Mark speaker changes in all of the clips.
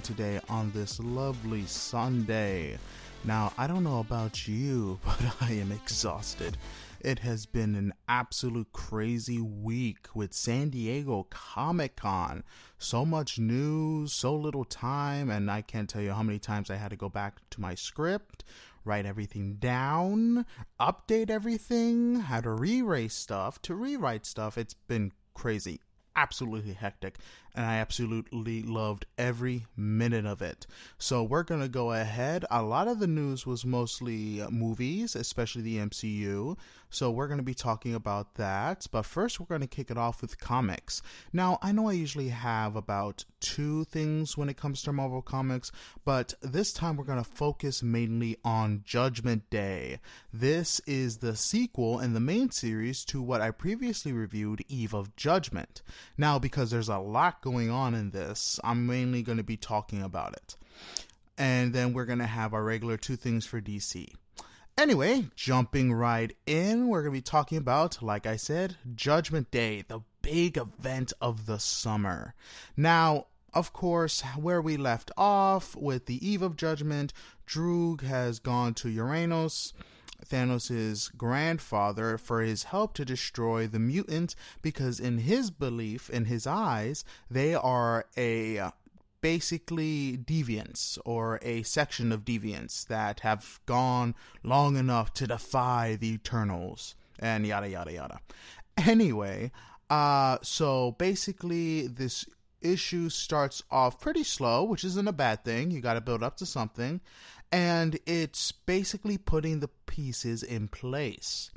Speaker 1: today on this lovely Sunday? Now, I don't know about you, but I am exhausted. It has been an absolute crazy week with San Diego Comic Con. So much news, so little time, and I can't tell you how many times I had to go back to my script, write everything down, update everything, how to re-erase stuff, to rewrite stuff. It's been crazy absolutely hectic and I absolutely loved every minute of it. So we're going to go ahead. A lot of the news was mostly uh, movies, especially the MCU. So we're going to be talking about that. But first, we're going to kick it off with comics. Now, I know I usually have about two things when it comes to Marvel Comics, but this time we're going to focus mainly on Judgment Day. This is the sequel in the main series to what I previously reviewed, Eve of Judgment. Now, because there's a lot going on in this, I'm mainly going to be talking about it. And then we're going to have our regular two things for DC. Anyway, jumping right in, we're going to be talking about, like I said, Judgment Day, the big event of the summer. Now, of course, where we left off with the Eve of Judgment, Druig has gone to Uranos Thanos' grandfather for his help to destroy the mutants because, in his belief, in his eyes, they are a basically deviants or a section of deviants that have gone long enough to defy the Eternals and yada yada yada. Anyway, uh, so basically, this issue starts off pretty slow, which isn't a bad thing. You got to build up to something and it's basically putting the pieces in place.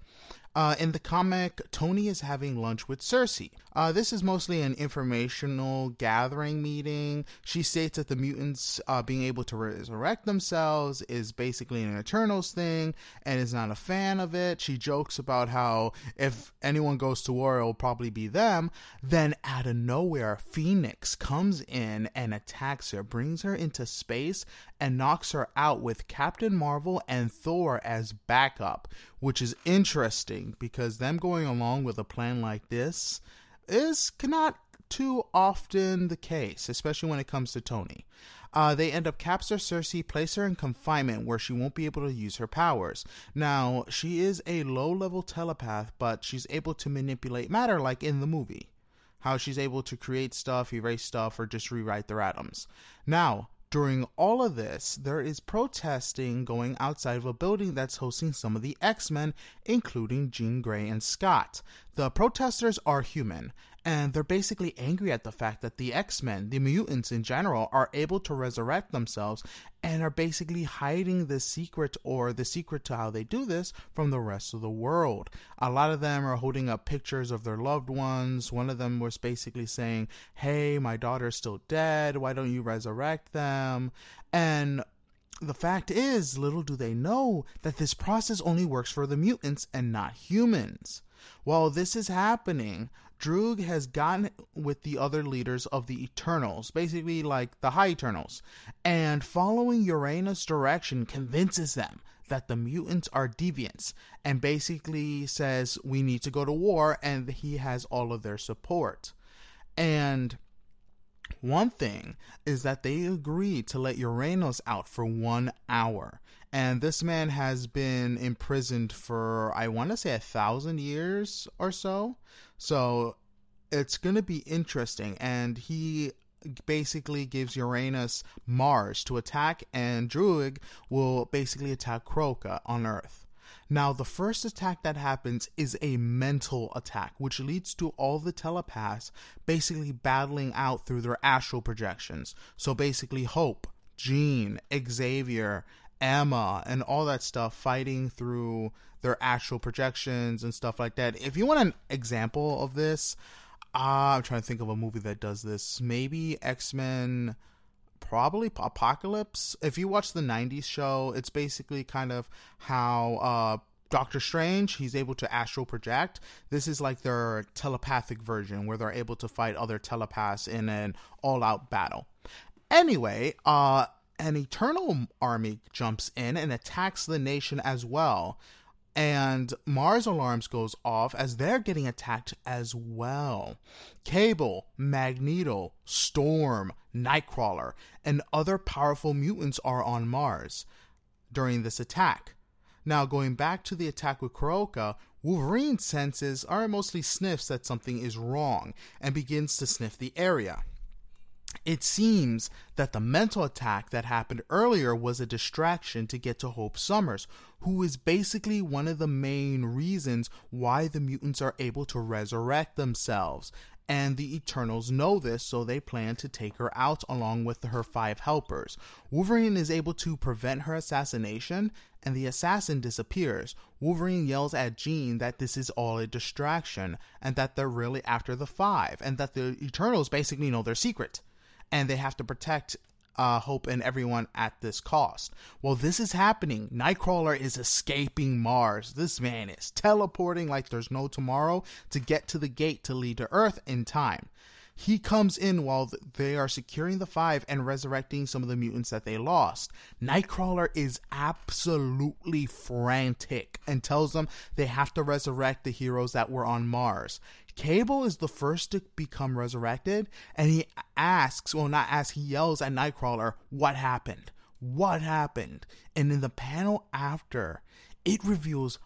Speaker 1: Uh, in the comic, Tony is having lunch with Cersei. Uh, this is mostly an informational gathering meeting. She states that the mutants uh, being able to resurrect themselves is basically an Eternals thing and is not a fan of it. She jokes about how if anyone goes to war, it'll probably be them. Then, out of nowhere, Phoenix comes in and attacks her, brings her into space, and knocks her out with Captain Marvel and Thor as backup, which is interesting because them going along with a plan like this is not too often the case, especially when it comes to Tony. Uh, they end up capture Cersei, place her in confinement where she won't be able to use her powers. Now, she is a low level telepath, but she's able to manipulate matter like in the movie. How she's able to create stuff, erase stuff, or just rewrite their atoms. Now, during all of this, there is protesting going outside of a building that's hosting some of the X Men, including Jean Grey and Scott. The protesters are human, and they're basically angry at the fact that the X-Men, the mutants in general, are able to resurrect themselves and are basically hiding the secret or the secret to how they do this from the rest of the world. A lot of them are holding up pictures of their loved ones. One of them was basically saying, "Hey, my daughter's still dead. Why don't you resurrect them?" And the fact is, little do they know that this process only works for the mutants and not humans. While this is happening, Druig has gotten with the other leaders of the Eternals, basically like the High Eternals, and following Uranus' direction convinces them that the mutants are deviants and basically says we need to go to war and he has all of their support. And one thing is that they agreed to let Uranus out for one hour. And this man has been imprisoned for, I want to say, a thousand years or so. So it's going to be interesting. And he basically gives Uranus Mars to attack, and Druig will basically attack Krakoa on Earth. Now, the first attack that happens is a mental attack, which leads to all the telepaths basically battling out through their astral projections. So basically, Hope, Jean, Xavier, Emma, and all that stuff fighting through their astral projections and stuff like that. If you want an example of this, uh, I'm trying to think of a movie that does this. Maybe X Men, probably Apocalypse. If you watch the 90s show, it's basically kind of how uh, Doctor Strange, he's able to astral project. This is like their telepathic version where they're able to fight other telepaths in an all out battle. Anyway, uh, an eternal army jumps in and attacks the nation as well and Mars alarms goes off as they're getting attacked as well. Cable, Magneto, Storm, Nightcrawler, and other powerful mutants are on Mars during this attack. Now, going back to the attack with Krakoa, Wolverine senses are mostly sniffs that something is wrong and begins to sniff the area. It seems that the mental attack that happened earlier was a distraction to get to Hope Summers, who is basically one of the main reasons why the mutants are able to resurrect themselves. And the Eternals know this, so they plan to take her out along with her five helpers. Wolverine is able to prevent her assassination, and the assassin disappears. Wolverine yells at Jean that this is all a distraction, and that they're really after the five, and that the Eternals basically know their secret and they have to protect uh, Hope and everyone at this cost. Well, this is happening. Nightcrawler is escaping Mars. This man is teleporting like there's no tomorrow to get to the gate to lead to Earth in time. He comes in while they are securing the five and resurrecting some of the mutants that they lost. Nightcrawler is absolutely frantic and tells them they have to resurrect the heroes that were on Mars. Cable is the first to become resurrected, and he asks, well, not asks, he yells at Nightcrawler, What happened? What happened? And in the panel after, it reveals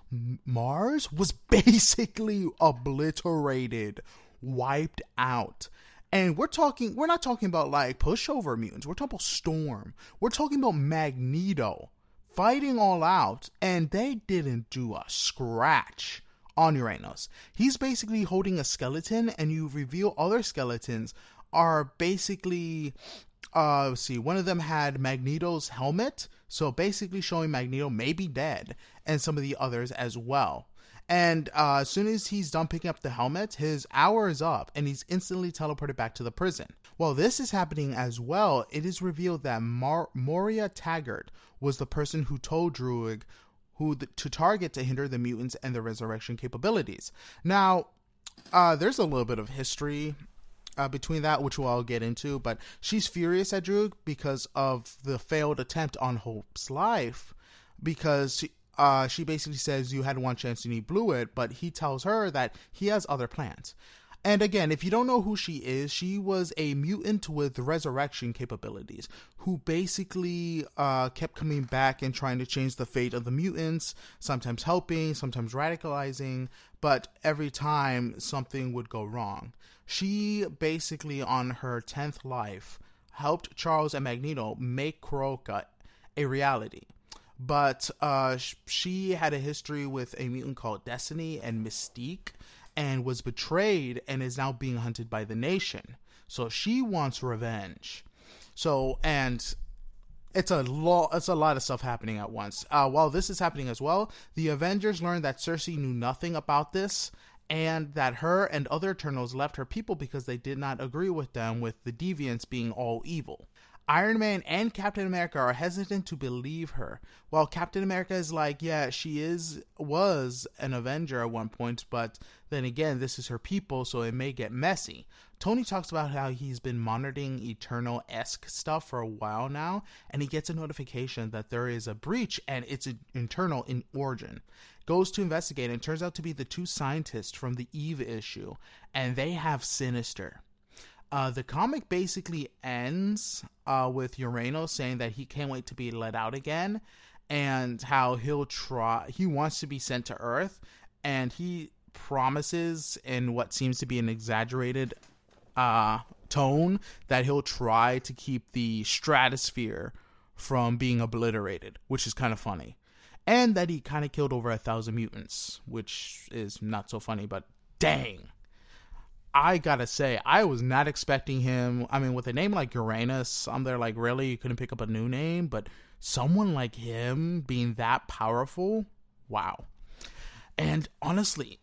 Speaker 1: Mars was basically obliterated, wiped out. And we're talking, we're not talking about like pushover mutants. We're talking about Storm. We're talking about Magneto fighting all out, and they didn't do a scratch on Uranus. He's basically holding a skeleton, and you reveal other skeletons are basically. Uh, let's see, one of them had Magneto's helmet, so basically showing Magneto may be dead, and some of the others as well. And uh, as soon as he's done picking up the helmet, his hour is up and he's instantly teleported back to the prison. While this is happening as well, it is revealed that Mar- Moira Taggart was the person who told Druig who to target to hinder the mutants and their resurrection capabilities. Now, uh, there's a little bit of history uh, between that, which we'll all get into, but she's furious at Druig because of the failed attempt on Hope's life, because she, uh, she basically says you had one chance and you blew it, but he tells her that he has other plans. And again, if you don't know who she is, she was a mutant with resurrection capabilities who basically uh, kept coming back and trying to change the fate of the mutants, sometimes helping, sometimes radicalizing, but every time something would go wrong. She basically, on her 10th life, helped Charles and Magneto make Krakoa a reality but uh, she had a history with a mutant called Destiny and Mystique, and was betrayed and is now being hunted by the nation. So she wants revenge. So and it's a lot it's a lot of stuff happening at once. Uh, while this is happening as well, the Avengers learn that Cersei knew nothing about this and that her and other Eternals left her people because they did not agree with them with the deviants being all evil. Iron Man and Captain America are hesitant to believe her. While Captain America is like, yeah, she is was an Avenger at one point, but then again, this is her people, so it may get messy. Tony talks about how he's been monitoring Eternal esque stuff for a while now, and he gets a notification that there is a breach and it's internal in origin. Goes to investigate and turns out to be the two scientists from the Eve issue, and they have Sinister. Uh, the comic basically ends uh, with Urano saying that he can't wait to be let out again, and how he'll try. He wants to be sent to Earth, and he promises in what seems to be an exaggerated uh, tone that he'll try to keep the stratosphere from being obliterated, which is kind of funny. And that he kind of killed over a thousand mutants, which is not so funny, but dang. I gotta say, I was not expecting him. I mean, with a name like Uranus, I'm there like, really? You couldn't pick up a new name? But someone like him being that powerful, wow. And honestly,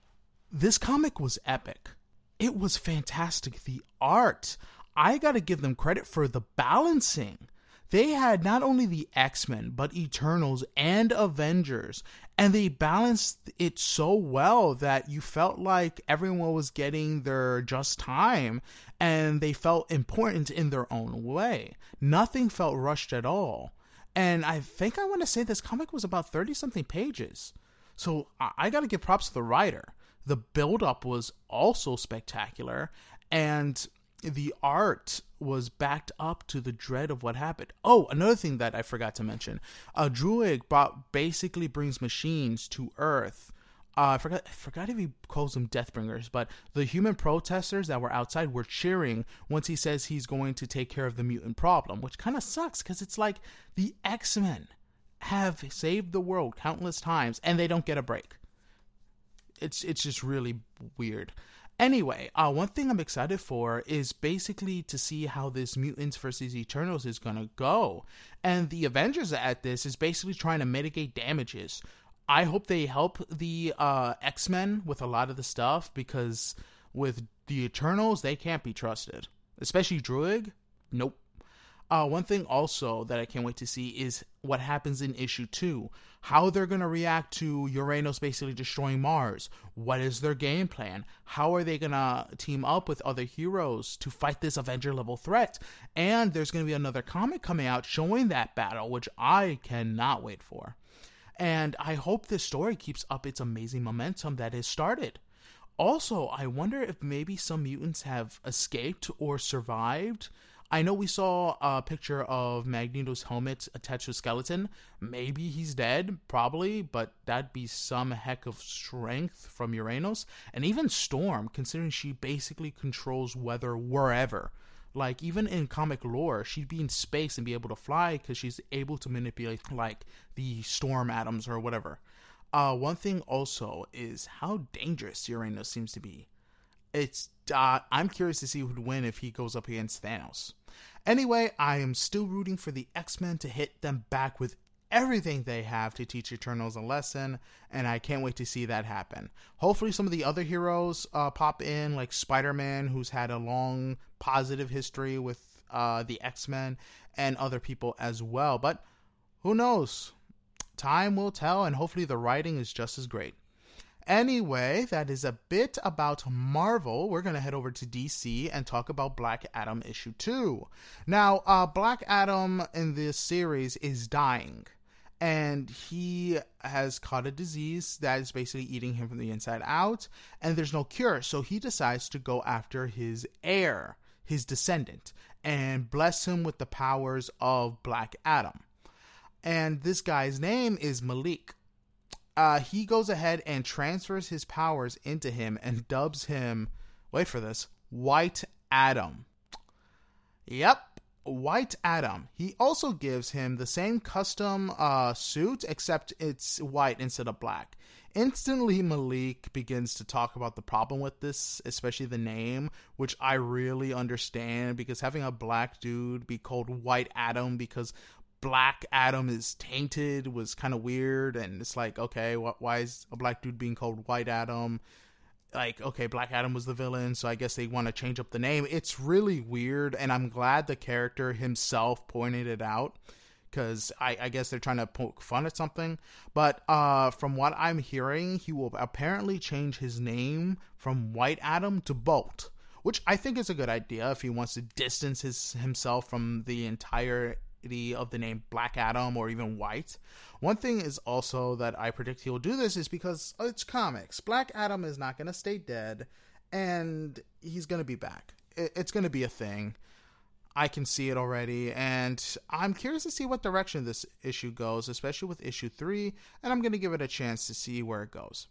Speaker 1: this comic was epic. It was fantastic. The art, I gotta give them credit for the balancing they had not only the X Men, but Eternals and Avengers, and they balanced it so well that you felt like everyone was getting their just time and they felt important in their own way. Nothing felt rushed at all. And I think I want to say this comic was about 30 something pages. So I, I got to give props to the writer. The build up was also spectacular, and the art was backed up to the dread of what happened. Oh, another thing that I forgot to mention: uh, Druig brought, basically brings machines to Earth. Uh, I forgot. I forgot if he calls them Deathbringers, but the human protesters that were outside were cheering once he says he's going to take care of the mutant problem, which kind of sucks because it's like the X Men have saved the world countless times and they don't get a break. It's it's just really weird. Anyway, uh, one thing I'm excited for is basically to see how this Mutants versus Eternals is gonna go, and the Avengers at this is basically trying to mitigate damages. I hope they help the uh, X Men with a lot of the stuff because with the Eternals they can't be trusted, especially Druig. Nope. Uh, one thing also that I can't wait to see is what happens in issue two. How they're going to react to Uranus basically destroying Mars. What is their game plan? How are they going to team up with other heroes to fight this Avenger level threat? And there's going to be another comic coming out showing that battle, which I cannot wait for. And I hope this story keeps up its amazing momentum that has started. Also, I wonder if maybe some mutants have escaped or survived I know we saw a picture of Magneto's helmet attached to a skeleton. Maybe he's dead, probably, but that'd be some heck of strength from Uranus. And even Storm, considering she basically controls weather wherever. Like, even in comic lore, she'd be in space and be able to fly because she's able to manipulate, like, the storm atoms or whatever. Uh, one thing also is how dangerous Uranus seems to be it's uh, I'm curious to see who'd win if he goes up against Thanos. Anyway, I am still rooting for the X Men to hit them back with everything they have to teach Eternals a lesson, and I can't wait to see that happen. Hopefully, some of the other heroes uh, pop in, like Spider Man, who's had a long positive history with uh, the X Men, and other people as well. But who knows? Time will tell, and hopefully, the writing is just as great. Anyway, that is a bit about Marvel. We're going to head over to DC and talk about Black Adam issue 2. Now, uh, Black Adam in this series is dying. And he has caught a disease that is basically eating him from the inside out, and there's no cure. So he decides to go after his heir, his descendant, and bless him with the powers of Black Adam. And this guy's name is Malik uh, he goes ahead and transfers his powers into him and dubs him, wait for this, White Adam. Yep, White Adam. He also gives him the same custom uh, suit, except it's white instead of black. Instantly, Malik begins to talk about the problem with this, especially the name, which I really understand because having a black dude be called White Adam because Black Adam is tainted was kind of weird, and it's like, okay, wh- why is a black dude being called White Adam? Like, okay, Black Adam was the villain, so I guess they want to change up the name. It's really weird, and I'm glad the character himself pointed it out because I, I, guess they're trying to poke fun at something. But uh, from what I'm hearing, he will apparently change his name from White Adam to Bolt, which I think is a good idea if he wants to distance his himself from the entire of the name Black Adam or even White. One thing is also that I predict he'll do this is because it's comics. Black Adam is not going to stay dead, and he's going to be back. It's going to be a thing. I can see it already, and I'm curious to see what direction this issue goes, especially with issue three, and I'm going to give it a chance to see where it goes.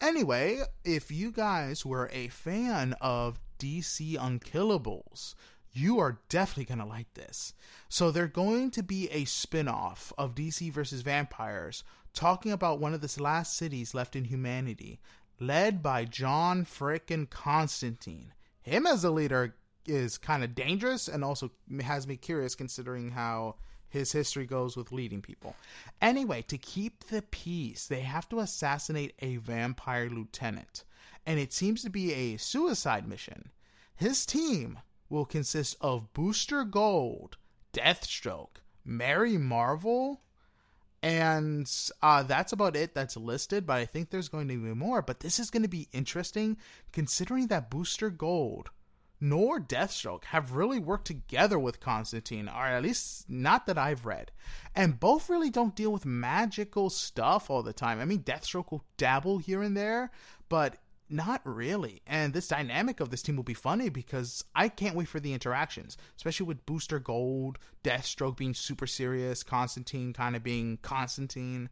Speaker 1: Anyway, if you guys were a fan of DC Unkillables, you are definitely going to like this. So, they're going to be a spin off of DC versus Vampires, talking about one of the last cities left in humanity, led by John Frickin' Constantine. Him as a leader is kind of dangerous and also has me curious considering how his history goes with leading people. Anyway, to keep the peace, they have to assassinate a vampire lieutenant, and it seems to be a suicide mission. His team will consist of Booster Gold, Deathstroke, Mary Marvel, and uh, that's about it that's listed. But I think there's going to be more. But this is going to be interesting considering that Booster Gold nor Deathstroke have really worked together with Constantine, or at least not that I've read. And both really don't deal with magical stuff all the time. I mean, Deathstroke will dabble here and there, but not really. And this dynamic of this team will be funny because I can't wait for the interactions, especially with Booster Gold, Deathstroke being super serious, Constantine kind of being Constantine.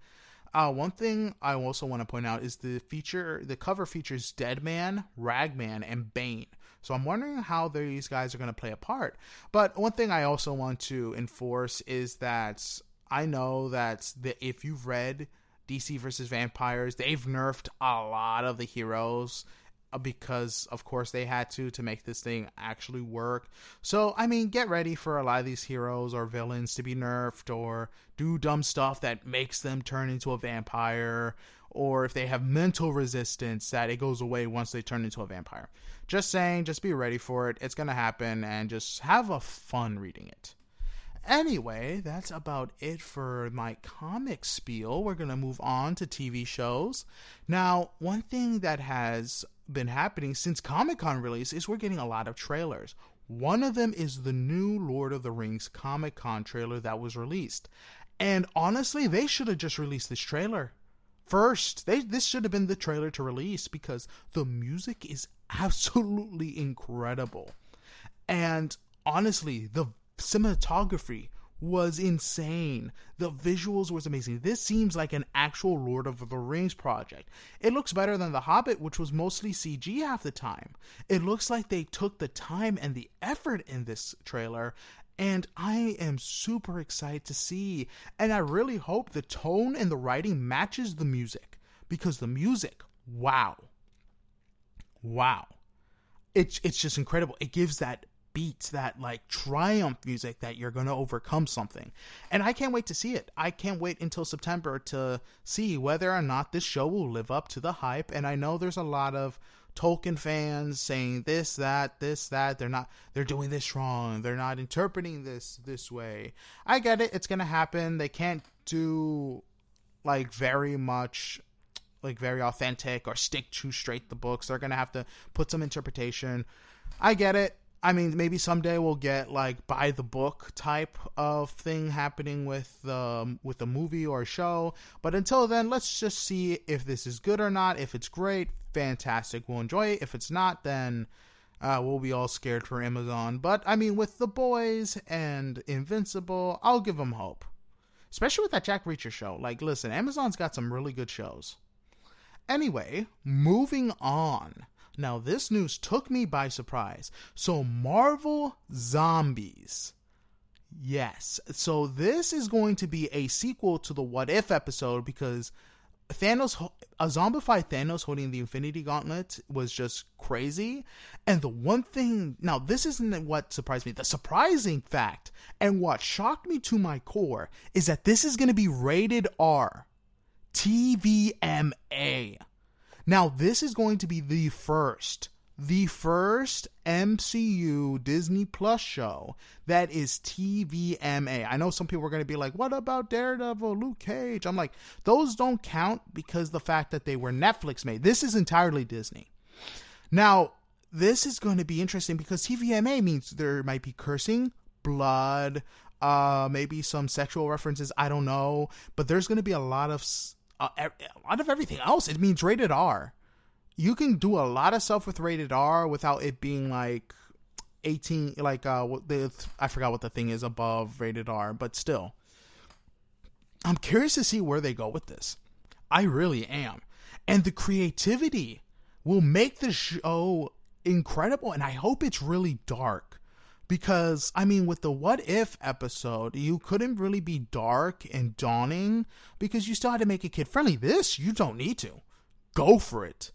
Speaker 1: Uh, one thing I also want to point out is the feature, the cover features Deadman, Ragman, and Bane. So I'm wondering how these guys are going to play a part. But one thing I also want to enforce is that I know that the, if you've read DC versus Vampires, they've nerfed a lot of the heroes uh, because of course they had to to make this thing actually work. So I mean, get ready for a lot of these heroes or villains to be nerfed or do dumb stuff that makes them turn into a vampire or if they have mental resistance that it goes away once they turn into a vampire. Just saying, just be ready for it. It's going to happen and just have a fun reading it. Anyway, that's about it for my comic spiel. We're going to move on to TV shows. Now, one thing that has been happening since Comic Con release is we're getting a lot of trailers. One of them is the new Lord of the Rings Comic Con trailer that was released. And honestly, they should have just released this trailer first. They this should have been the trailer to release because the music is absolutely incredible. And honestly, the cinematography was insane. The visuals was amazing. This seems like an actual Lord of the Rings project. It looks better than The Hobbit, which was mostly CG half the time. It looks like they took the time and the effort in this trailer, and I am super excited to see. And I really hope the tone and the writing matches the music because the music, wow. Wow. It's it's just incredible. It gives that beats that like triumph music that you're going to overcome something. And I can't wait to see it. I can't wait until September to see whether or not this show will live up to the hype. And I know there's a lot of Tolkien fans saying this, that, this, that. They're not, they're doing this wrong. They're not interpreting this this way. I get it. It's going to happen. They can't do like very much like very authentic or stick too straight the books. They're to have to put some interpretation. I get it. I mean, maybe someday we'll get like by the book type of thing happening with the um, with a movie or a show. But until then, let's just see if this is good or not. If it's great, fantastic, we'll enjoy it. If it's not, then uh, we'll be all scared for Amazon. But I mean, with the boys and Invincible, I'll give them hope. Especially with that Jack Reacher show. Like, listen, Amazon's got some really good shows. Anyway, moving on. Now, this news took me by surprise. So, Marvel Zombies. Yes. So, this is going to be a sequel to the What If episode because Thanos, a zombified Thanos holding the Infinity Gauntlet was just crazy. And the one thing, now, this isn't what surprised me. The surprising fact and what shocked me to my core is that this is going to be rated R. TVMA. Now, this is going to be the first, the first MCU Disney Plus show that is TVMA. I know some people are going to be like, what about Daredevil, Luke Cage? I'm like, those don't count because the fact that they were Netflix made. This is entirely Disney. Now, this is going to be interesting because TVMA means there might be cursing, blood, uh, maybe some sexual references. I don't know, but there's going to be a lot of uh, lot of everything else. It means rated R. You can do a lot of stuff with rated R without it being like 18 like uh the I forgot what the thing is above rated R, but still. I'm curious to see where they go with this. I really am. And the creativity will make the show incredible and I hope it's really dark because I mean with the what if episode you couldn't really be dark and dawning because you still had to make it kid friendly this you don't need to. Go for it.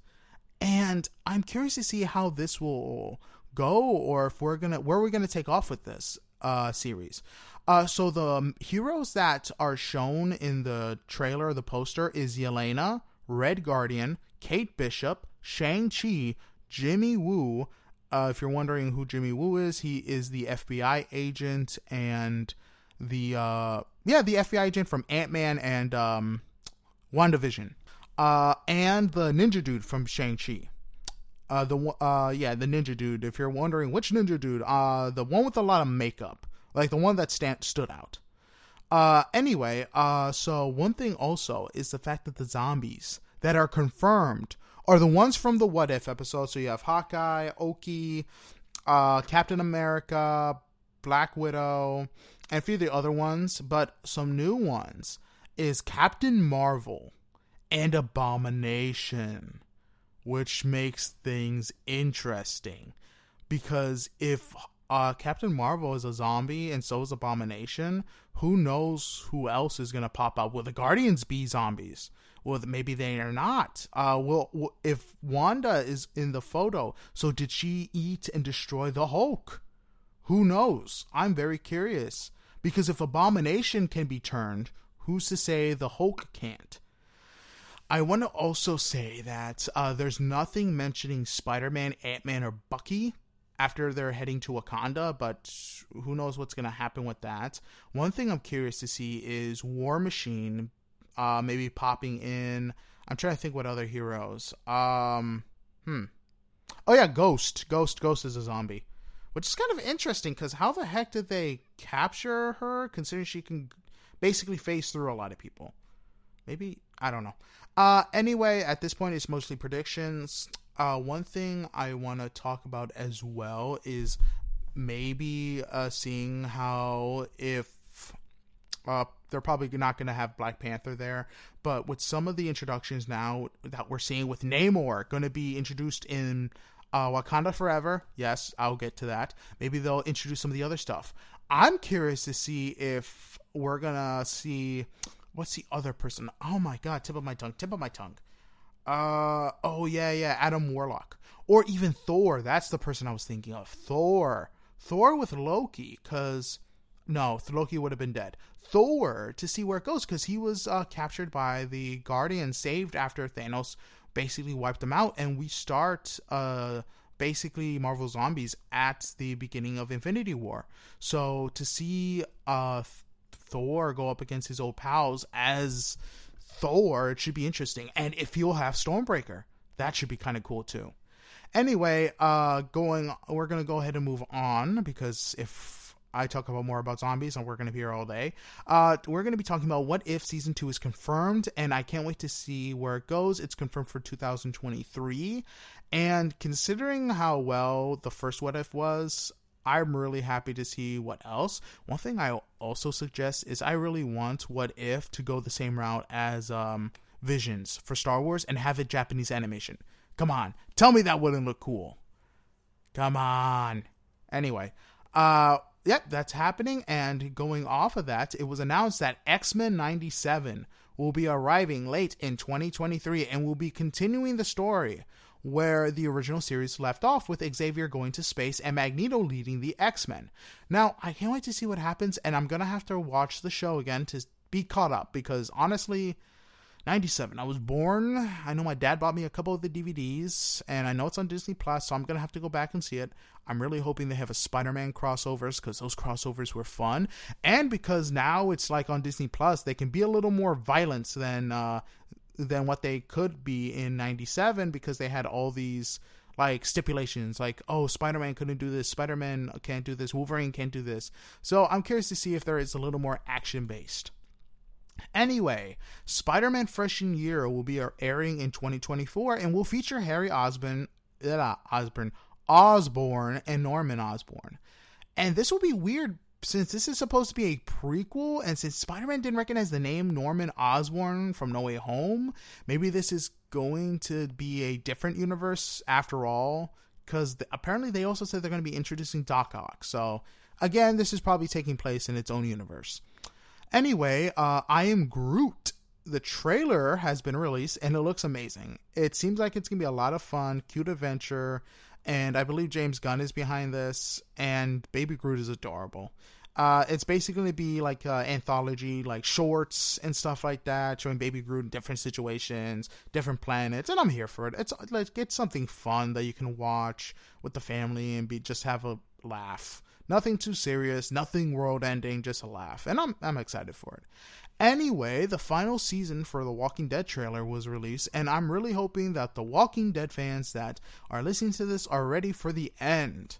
Speaker 1: And I'm curious to see how this will go or if we're gonna where we're gonna take off with this uh series. Uh so the heroes that are shown in the trailer the poster is Yelena Red Guardian Kate Bishop Shang-Chi Jimmy Woo uh, if you're wondering who Jimmy Woo is, he is the FBI agent and the uh, yeah the FBI agent from Ant Man and um, WandaVision, uh, and the ninja dude from Shang Chi. Uh, the uh, yeah, the ninja dude. If you're wondering which ninja dude, uh, the one with a lot of makeup, like the one that stand stood out. Uh, anyway, uh, so one thing also is the fact that the zombies that are confirmed are the ones from the What If episode. So you have Hawkeye, Oki, uh, Captain America, Black Widow, and a few of the other ones. But some new ones is Captain Marvel and Abomination, which makes things interesting. Because if uh, Captain Marvel is a zombie and so is Abomination, who knows who else is going to pop up? Will the Guardians be zombies? Well, maybe they are not. Uh, well, if Wanda is in the photo, so did she eat and destroy the Hulk? Who knows? I'm very curious because if Abomination can be turned, who's to say the Hulk can't? I want to also say that uh, there's nothing mentioning Spider Man, Ant Man, or Bucky after they're heading to Wakanda, but who knows what's going to happen with that. One thing I'm curious to see is War Machine uh, maybe popping in. I'm trying to think what other heroes. Um, hmm. Oh yeah, Ghost. Ghost. Ghost is a zombie, which is kind of interesting because how the heck did they capture her? Considering she can basically phase through a lot of people. Maybe I don't know. Uh, anyway, at this point, it's mostly predictions. Uh, one thing I want to talk about as well is maybe uh, seeing how if uh, they're probably not going to have Black Panther there, but with some of the introductions now that we're seeing with Namor going to be introduced in uh, Wakanda Forever, yes, I'll get to that. Maybe they'll introduce some of the other stuff. I'm curious to see if we're gonna see what's the other person. Oh my god, tip of my tongue, tip of my tongue. Uh oh yeah yeah Adam Warlock or even Thor. That's the person I was thinking of. Thor, Thor with Loki, because no, Loki would have been dead. Thor to see where it goes because he was uh, captured by the Guardian, saved after Thanos basically wiped them out, and we start uh, basically Marvel Zombies at the beginning of Infinity War. So to see uh, Thor go up against his old pals as Thor, it should be interesting. And if he'll have Stormbreaker, that should be kind of cool too. Anyway, uh, going, we're gonna go ahead and move on because if I talk about more about zombies, and we're going to be here all day. Uh, we're going to be talking about what if season two is confirmed, and I can't wait to see where it goes. It's confirmed for 2023, and considering how well the first what if was, I'm really happy to see what else. One thing I also suggest is I really want what if to go the same route as um, Visions for Star Wars and have it Japanese animation. Come on, tell me that wouldn't look cool. Come on. Anyway, uh, yep, that's happening. And going off of that, it was announced that X Men 97 will be arriving late in 2023 and will be continuing the story where the original series left off with Xavier going to space and Magneto leading the X Men. Now, I can't wait to see what happens, and I'm going to have to watch the show again to be caught up because honestly, 97. I was born. I know my dad bought me a couple of the DVDs, and I know it's on Disney Plus, so I'm gonna have to go back and see it. I'm really hoping they have a Spider-Man crossovers because those crossovers were fun, and because now it's like on Disney Plus, they can be a little more violent than uh, than what they could be in 97 because they had all these like stipulations like oh spider-man couldn't do this spider-man can't do this wolverine can't do this so i'm curious to see if there is a little more action based Anyway, Spider Man Freshman Year will be airing in 2024 and will feature Harry Osborn, uh, Osborn, Osborn, and Norman Osborn. And this will be weird since this is supposed to be a prequel, and since Spider Man didn't recognize the name Norman Osborn from No Way Home, maybe this is going to be a different universe after all. Because apparently they also said they're going to be introducing Doc Ock. So, again, this is probably taking place in its own universe. Anyway, uh, I am Groot. The trailer has been released and it looks amazing. It seems like it's gonna be a lot of fun, cute adventure, and I believe James Gunn is behind this. And Baby Groot is adorable. Uh, it's basically gonna be like uh, anthology, like shorts and stuff like that, showing Baby Groot in different situations, different planets, and I'm here for it. It's like it's something fun that you can watch with the family and be just have a laugh Nothing too serious, nothing world ending, just a laugh. And I'm I'm excited for it. Anyway, the final season for the Walking Dead trailer was released, and I'm really hoping that the Walking Dead fans that are listening to this are ready for the end.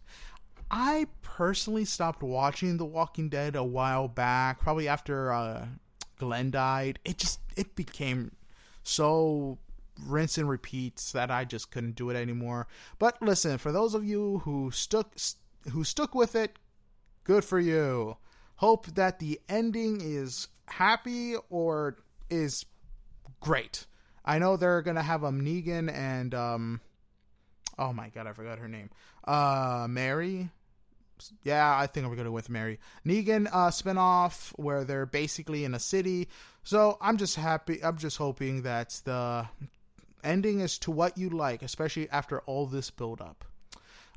Speaker 1: I personally stopped watching The Walking Dead a while back, probably after uh, Glenn died. It just it became so rinse and repeats that I just couldn't do it anymore. But listen, for those of you who stuck who stuck with it, good for you. Hope that the ending is happy or is great. I know they're gonna have um Negan and um oh my god, I forgot her name. Uh Mary. Yeah, I think I'm gonna go with Mary. Negan uh spinoff where they're basically in a city. So I'm just happy I'm just hoping that the ending is to what you like, especially after all this build up.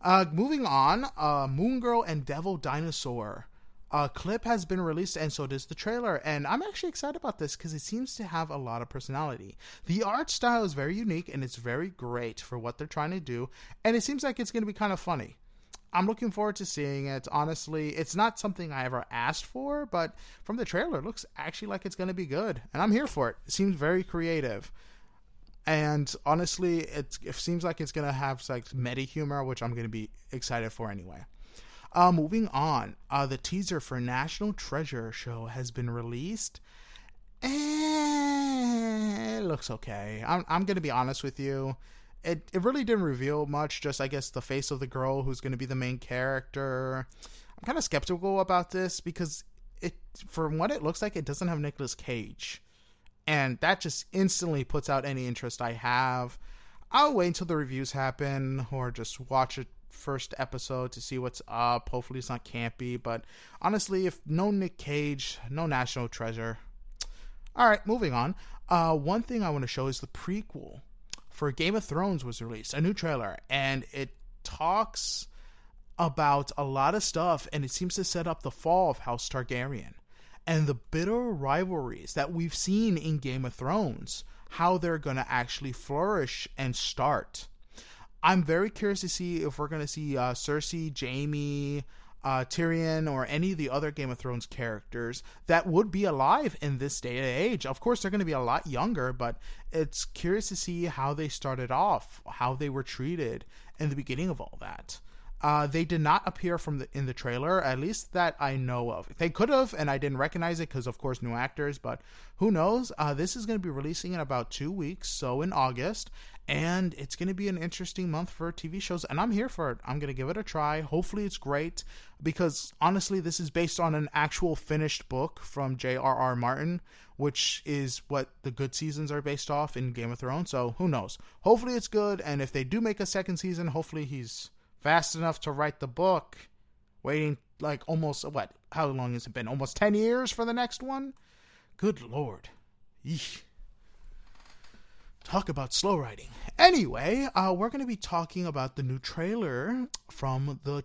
Speaker 1: Uh moving on, uh Moon Girl and Devil Dinosaur. A clip has been released and so does the trailer and i'm actually excited about this because it seems to have a lot of personality. The art style is very unique and it's very great for what they're trying to do and it seems like it's going to be kind of funny. I'm looking forward to seeing it honestly. It's not something i ever asked for but from the trailer it looks actually like it's going to be good and i'm here for it. It seems very creative and honestly it, it seems like it's going to have like meta humor which i'm going to be excited for anyway uh, moving on, uh, the teaser for National Treasure show has been released. Eh, it looks okay. I'm, I'm going to be honest with you. It, it really didn't reveal much, just, I guess, the face of the girl who's going to be the main character. I'm kind of skeptical about this because it, from what it looks like, it doesn't have Nicolas Cage. And that just instantly puts out any interest I have. I'll wait until the reviews happen or just watch it first episode to see what's up. Hopefully, it's not campy. But honestly, if no Nick Cage, no National Treasure. All right, moving on. Uh, one thing I want to show is the prequel for Game of Thrones was released, a new trailer, and it talks about a lot of stuff, and it seems to set up the fall of House Targaryen and the bitter rivalries that we've seen in Game of Thrones, how they're going to actually flourish and start. I'm very curious to see if we're going to see uh, Cersei, Jaime, uh, Tyrion, or any of the other Game of Thrones characters that would be alive in this day and age. Of course, they're going to be a lot younger, but it's curious to see how they started off, how they were treated in the beginning of all that. Uh, they did not appear from the in the trailer, at least that I know of. They could have, and I didn't recognize it because, of course, new actors. But who knows? Uh, this is going to be releasing in about two weeks, so in August, and it's going to be an interesting month for TV shows, and I'm here for it. I'm going to give it a try. Hopefully, it's great because honestly, this is based on an actual finished book from J.R.R. Martin, which is what the good seasons are based off in Game of Thrones. So who knows? Hopefully, it's good, and if they do make a second season, hopefully he's fast enough to write the book, waiting like almost what? How long has it been? Almost 10 years for the next one? Good lord. Eesh. Talk about slow writing. Anyway, uh, we're going to be talking about the new trailer from the.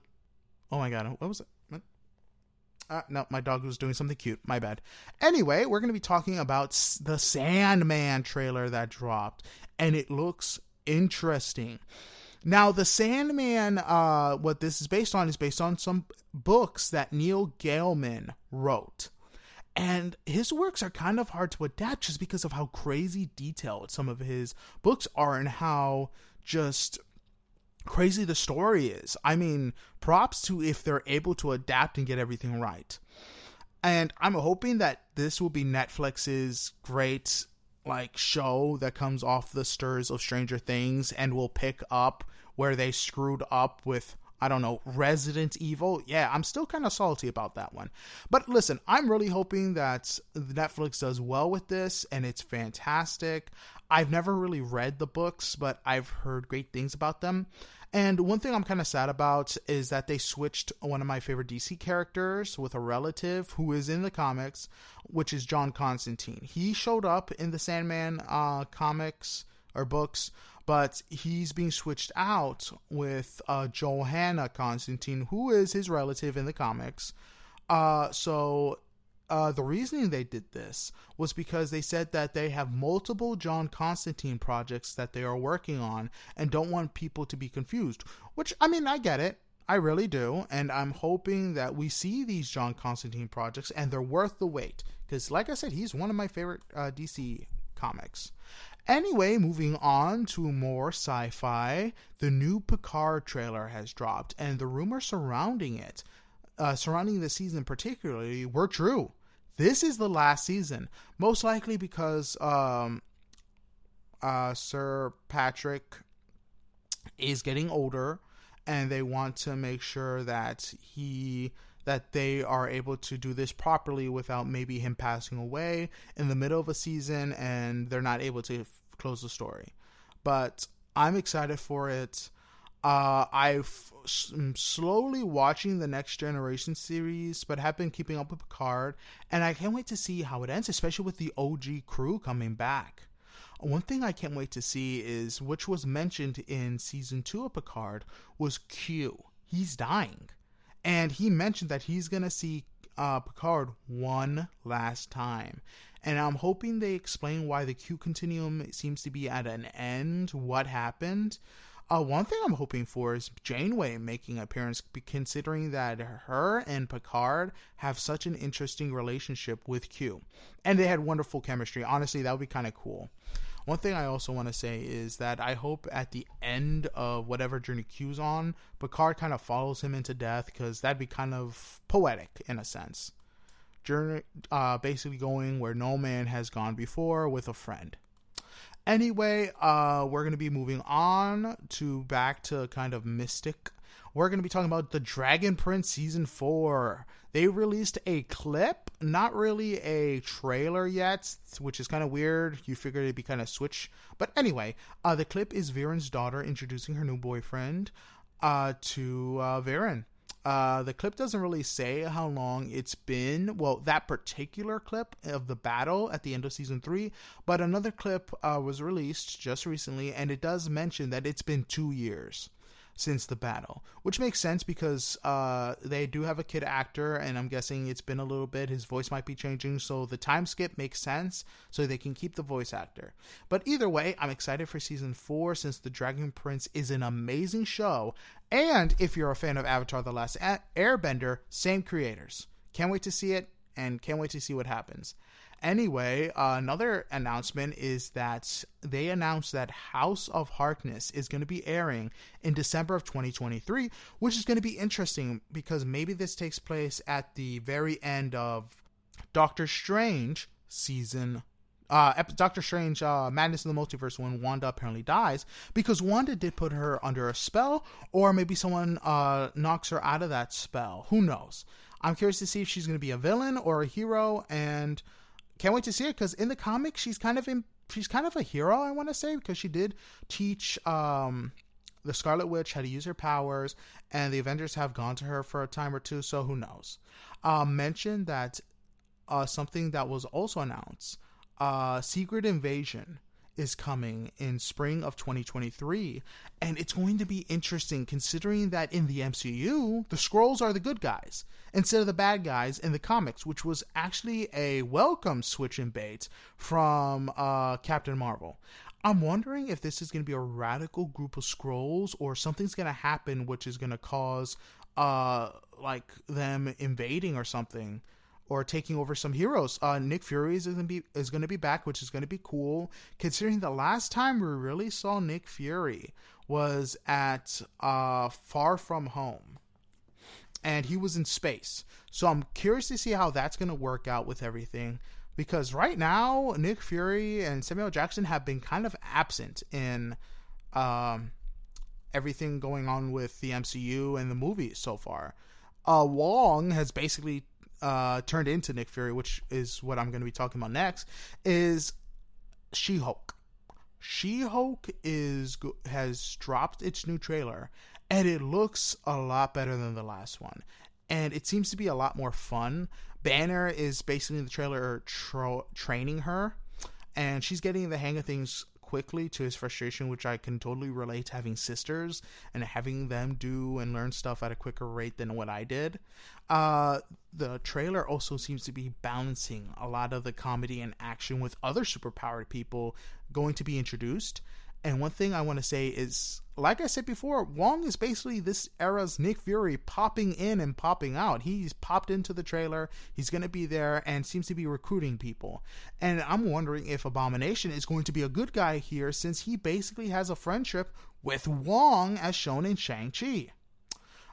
Speaker 1: Oh my god, what was it? Uh, no, my dog was doing something cute. My bad. Anyway, we're going to be talking about the Sandman trailer that dropped, and it looks interesting. Now, the Sandman, uh, what this is based on, is based on some books that Neil Gaiman wrote. And his works are kind of hard to adapt just because of how crazy detailed some of his books are and how just crazy the story is. I mean, props to if they're able to adapt and get everything right. And I'm hoping that this will be Netflix's great like show that comes off the stirs of Stranger Things and will pick up where they screwed up with I don't know, Resident Evil. Yeah, I'm still kind of salty about that one. But listen, I'm really hoping that Netflix does well with this and it's fantastic. I've never really read the books, but I've heard great things about them. And one thing I'm kind of sad about is that they switched one of my favorite DC characters with a relative who is in the comics, which is John Constantine. He showed up in the Sandman uh, comics or books, but he's being switched out with uh, Johanna Constantine, who is his relative in the comics. Uh, so uh, the reasoning they did this was because they said that they have multiple John Constantine projects that they are working on and don't want people to be confused. Which, I mean, I get it. I really do. And I'm hoping that we see these John Constantine projects and they're worth the wait. Because, like I said, he's one of my favorite uh, DC comics. Anyway, moving on to more sci fi, the new Picard trailer has dropped, and the rumors surrounding it, uh, surrounding the season particularly, were true. This is the last season, most likely because um, uh, Sir Patrick is getting older, and they want to make sure that he that they are able to do this properly without maybe him passing away in the middle of a season and they're not able to f- close the story. But I'm excited for it. Uh, I've am slowly watching the Next Generation series, but have been keeping up with Picard, and I can't wait to see how it ends, especially with the OG crew coming back. One thing I can't wait to see is, which was mentioned in season two of Picard, was Q. He's dying. And he mentioned that he's going to see uh, Picard one last time. And I'm hoping they explain why the Q continuum seems to be at an end, what happened. Uh, one thing I'm hoping for is Janeway making an appearance, considering that her and Picard have such an interesting relationship with Q. And they had wonderful chemistry. Honestly, that would be kind of cool. One thing I also want to say is that I hope at the end of whatever journey Q's on, Picard kind of follows him into death because that'd be kind of poetic in a sense. Journey, uh, basically going where no man has gone before with a friend. Anyway, uh, we're gonna be moving on to back to kind of mystic we're going to be talking about the Dragon Prince season four. They released a clip, not really a trailer yet, which is kind of weird. You figured it'd be kind of switch, but anyway, uh, the clip is Viren's daughter introducing her new boyfriend uh, to uh, Viren. Uh, the clip doesn't really say how long it's been. Well, that particular clip of the battle at the end of season three, but another clip uh, was released just recently, and it does mention that it's been two years since the battle, which makes sense because uh, they do have a kid actor, and I'm guessing it's been a little bit. His voice might be changing, so the time skip makes sense, so they can keep the voice actor. But either way, I'm excited for season four since The Dragon Prince is an amazing show, and if you're a fan of Avatar: The Last Airbender, same creators. Can't wait to see it, and can't wait to see what happens. Anyway, uh, another announcement is that they announced that House of Harkness is going to be airing in December of 2023, which is going to be interesting because maybe this takes place at the very end of Doctor Strange season uh, Doctor Strange, uh, Madness in the Multiverse, when Wanda apparently dies, because Wanda did put her under a spell, or maybe someone uh, knocks her out of that spell. Who knows? I'm curious to see if she's going to be a villain or a hero, and can't wait to see it because in the comics she's kind of in, she's kind of a hero. I want to say because she did teach um, the Scarlet Witch how to use her powers, and the Avengers have gone to her for a time or two. So who knows? Uh, mention that uh, something that was also announced: uh, Secret Invasion is coming in spring of 2023 and it's going to be interesting considering that in the MCU the Skrulls are the good guys instead of the bad guys in the comics which was actually a welcome switch and bait from uh, Captain Marvel. I'm wondering if this is going to be a radical group of Skrulls or something's going to happen which is going to cause uh like them invading or something or taking over some heroes. Uh, Nick Fury is to be is to be back, which is going to be cool. Considering the last time we really saw Nick Fury was at uh, Far From Home, and he was in space. So I'm curious to see how that's going to work out with everything. Because right now, Nick Fury and Samuel Jackson have been kind of absent in um, everything going on with the MCU and the movies so far. Uh, Wong has basically uh, turned into Nick Fury, which is what I'm going to be talking about next, is She Hulk. She Hulk is has dropped its new trailer, and it looks a lot better than the last one, and it seems to be a lot more fun. Banner is basically in the trailer tra- training her, and she's getting the hang of things quickly to his frustration, which I can totally relate to having sisters and having them do and learn stuff at a quicker rate than what I did. Uh, the trailer also seems to be balancing a lot of the comedy and action with other superpowered people going to be introduced. And one thing I want to say is, like I said before, Wong is basically this era's Nick Fury popping in and popping out. He's popped into the trailer, he's going to be there, and seems to be recruiting people. And I'm wondering if Abomination is going to be a good guy here since he basically has a friendship with Wong as shown in Shang-Chi.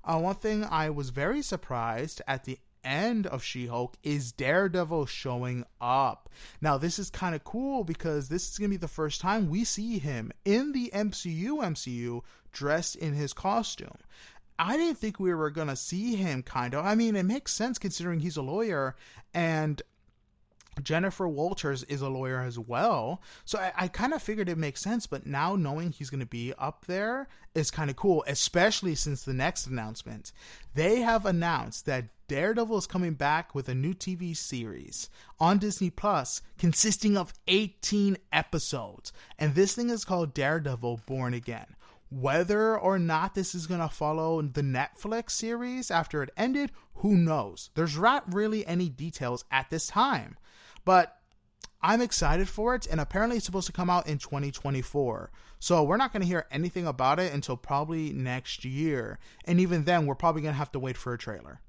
Speaker 1: Uh, one thing I was very surprised at the end of She Hulk is Daredevil showing up. Now, this is kind of cool because this is going to be the first time we see him in the MCU MCU dressed in his costume. I didn't think we were going to see him kind of. I mean, it makes sense considering he's a lawyer and Jennifer Walters is a lawyer as well. So I, I kind of figured it makes sense, but now knowing he's going to be up there is kind of cool, especially since the next announcement. They have announced that Daredevil is coming back with a new TV series on Disney Plus consisting of 18 episodes. And this thing is called Daredevil Born Again. Whether or not this is going to follow the Netflix series after it ended, who knows? There's not really any details at this time. But I'm excited for it, and apparently it's supposed to come out in 2024. So we're not going to hear anything about it until probably next year. And even then, we're probably going to have to wait for a trailer.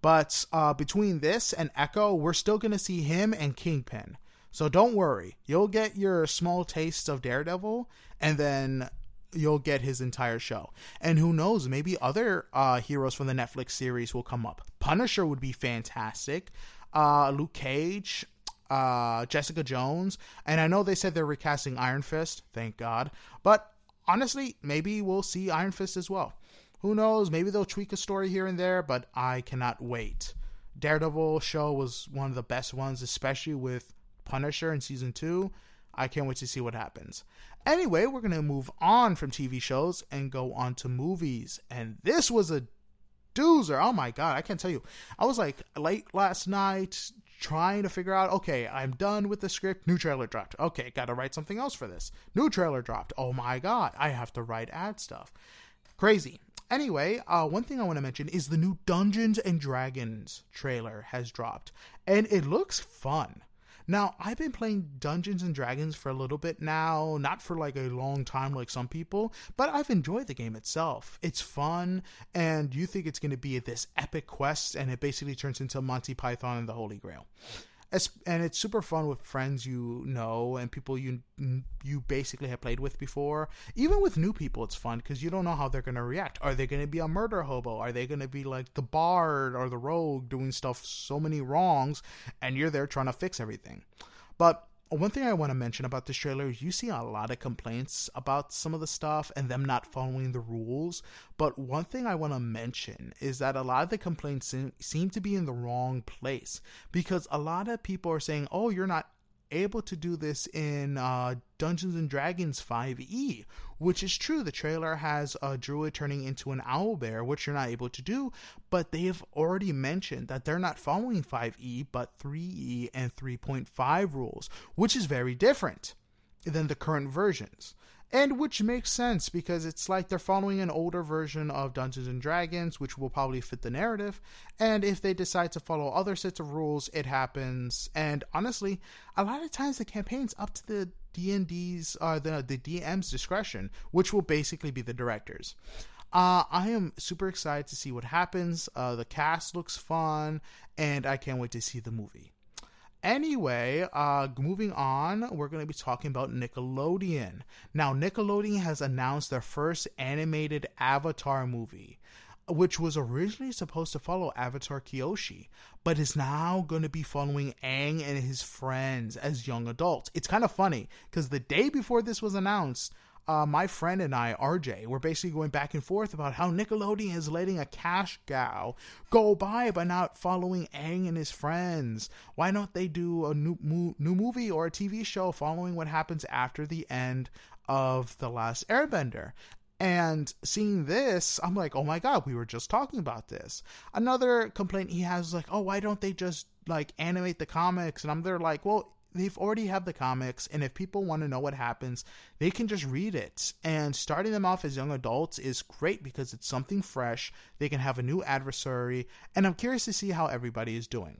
Speaker 1: But uh, between this and Echo, we're still going to see him and Kingpin. So don't worry. You'll get your small taste of Daredevil, and then you'll get his entire show. And who knows, maybe other uh, heroes from the Netflix series will come up. Punisher would be fantastic. Uh, Luke Cage, uh, Jessica Jones, and I know they said they're recasting Iron Fist. Thank God. But honestly, maybe we'll see Iron Fist as well. Who knows? Maybe they'll tweak a story here and there, but I cannot wait. Daredevil show was one of the best ones, especially with Punisher in season two. I can't wait to see what happens. Anyway, we're going to move on from TV shows and go on to movies. And this was a doozer. Oh my God, I can't tell you. I was like late last night trying to figure out, okay, I'm done with the script. New trailer dropped. Okay, got to write something else for this. New trailer dropped. Oh my god, I have to write ad stuff. Crazy. Anyway, uh, one thing I want to mention is the new Dungeons and Dragons trailer has dropped, and it looks fun. Now, I've been playing Dungeons and Dragons for a little bit now, not for like a long time like some people, but I've enjoyed the game itself. It's fun, and you think it's going to be this epic quest, and it basically turns into Monty Python and the Holy Grail and it's super fun with friends you know and people you you basically have played with before. Even with new people, it's fun because you don't know how they're going to react. Are they going to be a murder hobo? Are they going to be like the bard or the rogue doing stuff so many wrongs, and you're there trying to fix everything? But one thing I want to mention about this trailer is you see a lot of complaints about some of the stuff and them not following the rules. But one thing I want to mention is that a lot of the complaints seem to be in the wrong place because a lot of people are saying, oh, you're not able to do this in uh, Dungeons and Dragons 5e, which is true. The trailer has a druid turning into an owl bear, which you're not able to do, but they have already mentioned that they're not following 5e, but 3e and 3.5 rules, which is very different than the current versions and which makes sense because it's like they're following an older version of Dungeons and Dragons, which will probably fit the narrative. And if they decide to follow other sets of rules, it happens. And honestly, a lot of times the campaign's up to the D&D's uh, the the DM's discretion, which will basically be the directors. Uh, I am super excited to see what happens. Uh, the cast looks fun, and I can't wait to see the movie. Anyway, uh, moving on, we're going to be talking about Nickelodeon. Now, Nickelodeon has announced their first animated Avatar movie, which was originally supposed to follow Avatar Kyoshi, but is now going to be following Aang and his friends as young adults. It's kind of funny because the day before this was announced, uh, my friend and I, RJ, were basically going back and forth about how Nickelodeon is letting a cash cow go by by not following Aang and his friends. Why don't they do a new, new movie or a TV show following what happens after the end of The Last Airbender? And seeing this, I'm like, oh my god, we were just talking about this. Another complaint he has is like, oh, why don't they just like animate the comics? And I'm there like, well, they've already have the comics and if people want to know what happens they can just read it and starting them off as young adults is great because it's something fresh they can have a new adversary and i'm curious to see how everybody is doing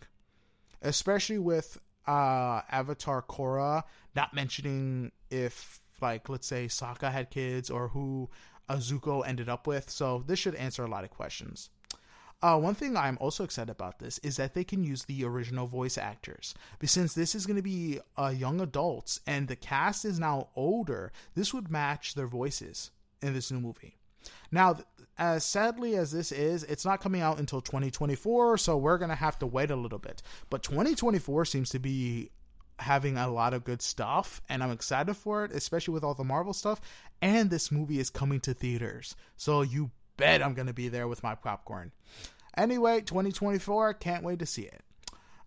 Speaker 1: especially with uh, avatar korra not mentioning if like let's say Sokka had kids or who Azuko ended up with. So this should answer a lot of questions. Uh, one thing I'm also excited about this is that they can use the original voice actors. But since this is going to be uh, young adults and the cast is now older, this would match their voices in this new movie. Now, as sadly as this is, it's not coming out until 2024, so we're going to have to wait a little bit. But 2024 seems to be having a lot of good stuff, and I'm excited for it, especially with all the Marvel stuff. And this movie is coming to theaters, so you bet I'm going to be there with my popcorn. Anyway, 2024, can't wait to see it.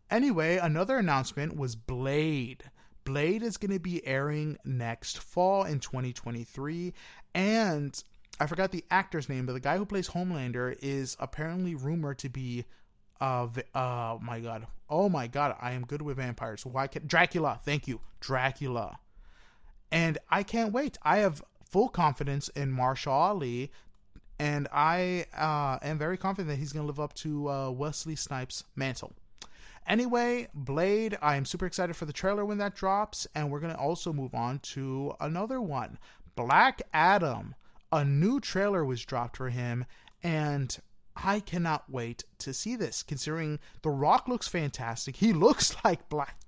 Speaker 1: Anyway, another announcement was Blade. Blade is going to be airing next fall in 2023, and I forgot the actor's name, but the guy who plays Homelander is apparently rumored to be uh, uh my god. Oh my god, I am good with vampires. Why can't. Dracula? Thank you. Dracula. And I can't wait. I have full confidence in Mahershala Ali and I uh, am very confident that he's going to live up to uh, Wesley Snipes' mantle. Anyway, Blade, I am super excited for the trailer when that drops, and we're going to also move on to another one Black Adam. A new trailer was dropped for him, and I cannot wait to see this. Considering The Rock looks fantastic, he looks like Black.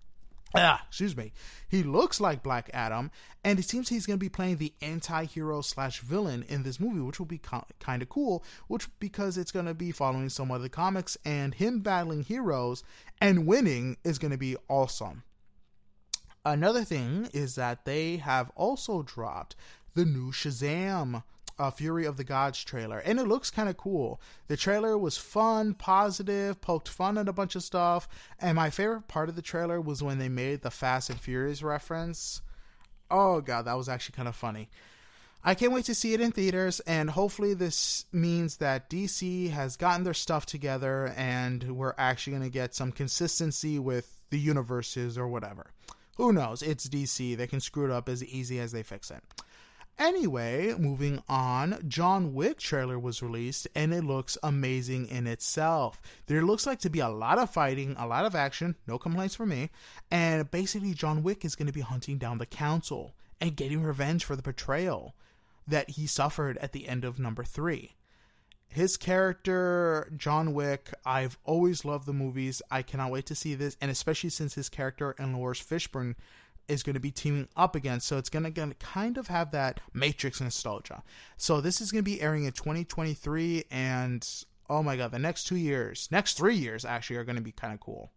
Speaker 1: Ah, excuse me. He looks like Black Adam, and it seems he's going to be playing the anti-hero slash villain in this movie, which will be co- kind of cool. Which because it's going to be following some of the comics, and him battling heroes and winning is going to be awesome. Another thing is that they have also dropped the new Shazam uh, Fury of the Gods trailer, and it looks kind of cool. The trailer was fun, positive, poked fun at a bunch of stuff, and my favorite part of the trailer was when they made the Fast and Furious reference. Oh god, that was actually kind of funny. I can't wait to see it in theaters, and hopefully, this means that DC has gotten their stuff together and we're actually going to get some consistency with the universes or whatever. Who knows? It's DC. They can screw it up as easy as they fix it. Anyway, moving on, John Wick trailer was released and it looks amazing in itself. There looks like to be a lot of fighting, a lot of action, no complaints from me, and basically John Wick is going to be hunting down the council and getting revenge for the betrayal that he suffered at the end of number 3. His character, John Wick, I've always loved the movies. I cannot wait to see this, and especially since his character and Laurence Fishburne is going to be teaming up against. So it's going to kind of have that Matrix nostalgia. So this is going to be airing in 2023, and oh my god, the next two years, next three years actually are going to be kind of cool.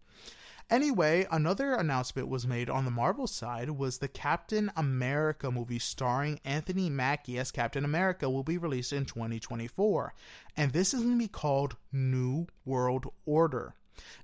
Speaker 1: Anyway, another announcement was made on the Marvel side was the Captain America movie starring Anthony Mackie as Captain America will be released in 2024. And this is going to be called New World Order.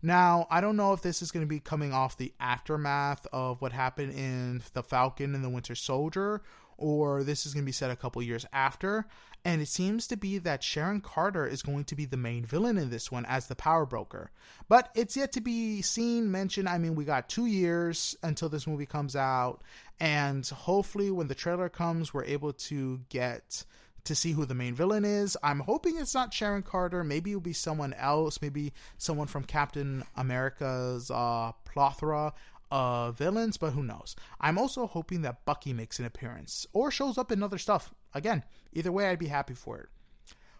Speaker 1: Now, I don't know if this is going to be coming off the aftermath of what happened in The Falcon and the Winter Soldier, or this is going to be set a couple years after. And it seems to be that Sharon Carter is going to be the main villain in this one as the power broker. But it's yet to be seen, mentioned. I mean, we got two years until this movie comes out. And hopefully, when the trailer comes, we're able to get to see who the main villain is. I'm hoping it's not Sharon Carter. Maybe it'll be someone else. Maybe someone from Captain America's uh, plethora of villains, but who knows? I'm also hoping that Bucky makes an appearance or shows up in other stuff. Again, either way, I'd be happy for it.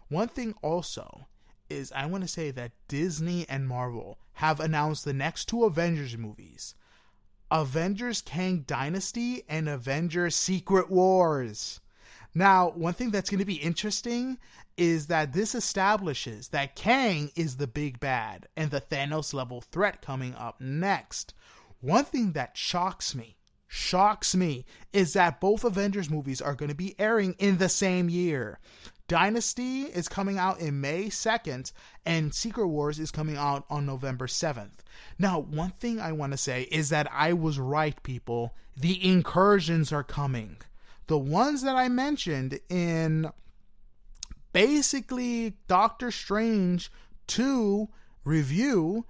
Speaker 1: One thing also is I want to say that Disney and Marvel have announced the next two Avengers movies Avengers Kang Dynasty and Avengers Secret Wars. Now, one thing that's going to be interesting is that this establishes that Kang is the big bad and the Thanos level threat coming up next. One thing that shocks me, shocks me, is that both Avengers movies are going to be airing in the same year. Dynasty is coming out in May 2nd, and Secret Wars is coming out on November 7th. Now, one thing I want to say is that I was right, people. The incursions are coming the ones that I mentioned in basically Doctor Strange 2 review,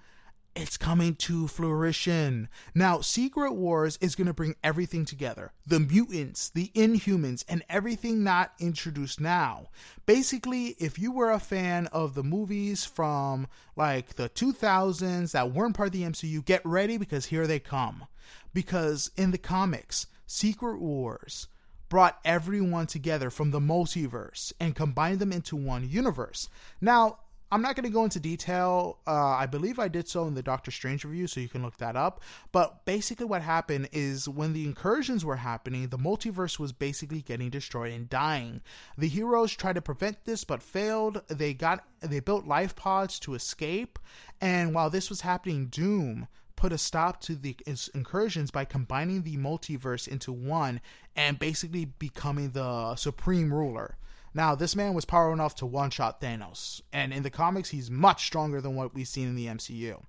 Speaker 1: it's coming to fruition. Now, Secret Wars is going to bring everything together the mutants, the inhumans, and everything not introduced now. Basically, if you were a fan of the movies from like the 2000s that weren't part of the MCU, get ready because here they come. Because in the comics, Secret Wars, brought everyone together from the multiverse and combined them into one universe. Now, I'm not going to go into detail. Uh, I believe I did so in the Doctor Strange review, so you can look that up. But basically, what happened is when the incursions were happening, the multiverse was basically getting destroyed and dying. The heroes tried to prevent this, but failed. They got they built life pods to escape, and while this was happening, Doom put a stop to the incursions by combining the multiverse into one and basically becoming the supreme ruler. Now, this man was powerful enough to one shot Thanos, and in the comics, he's much stronger than what we've seen in the MCU.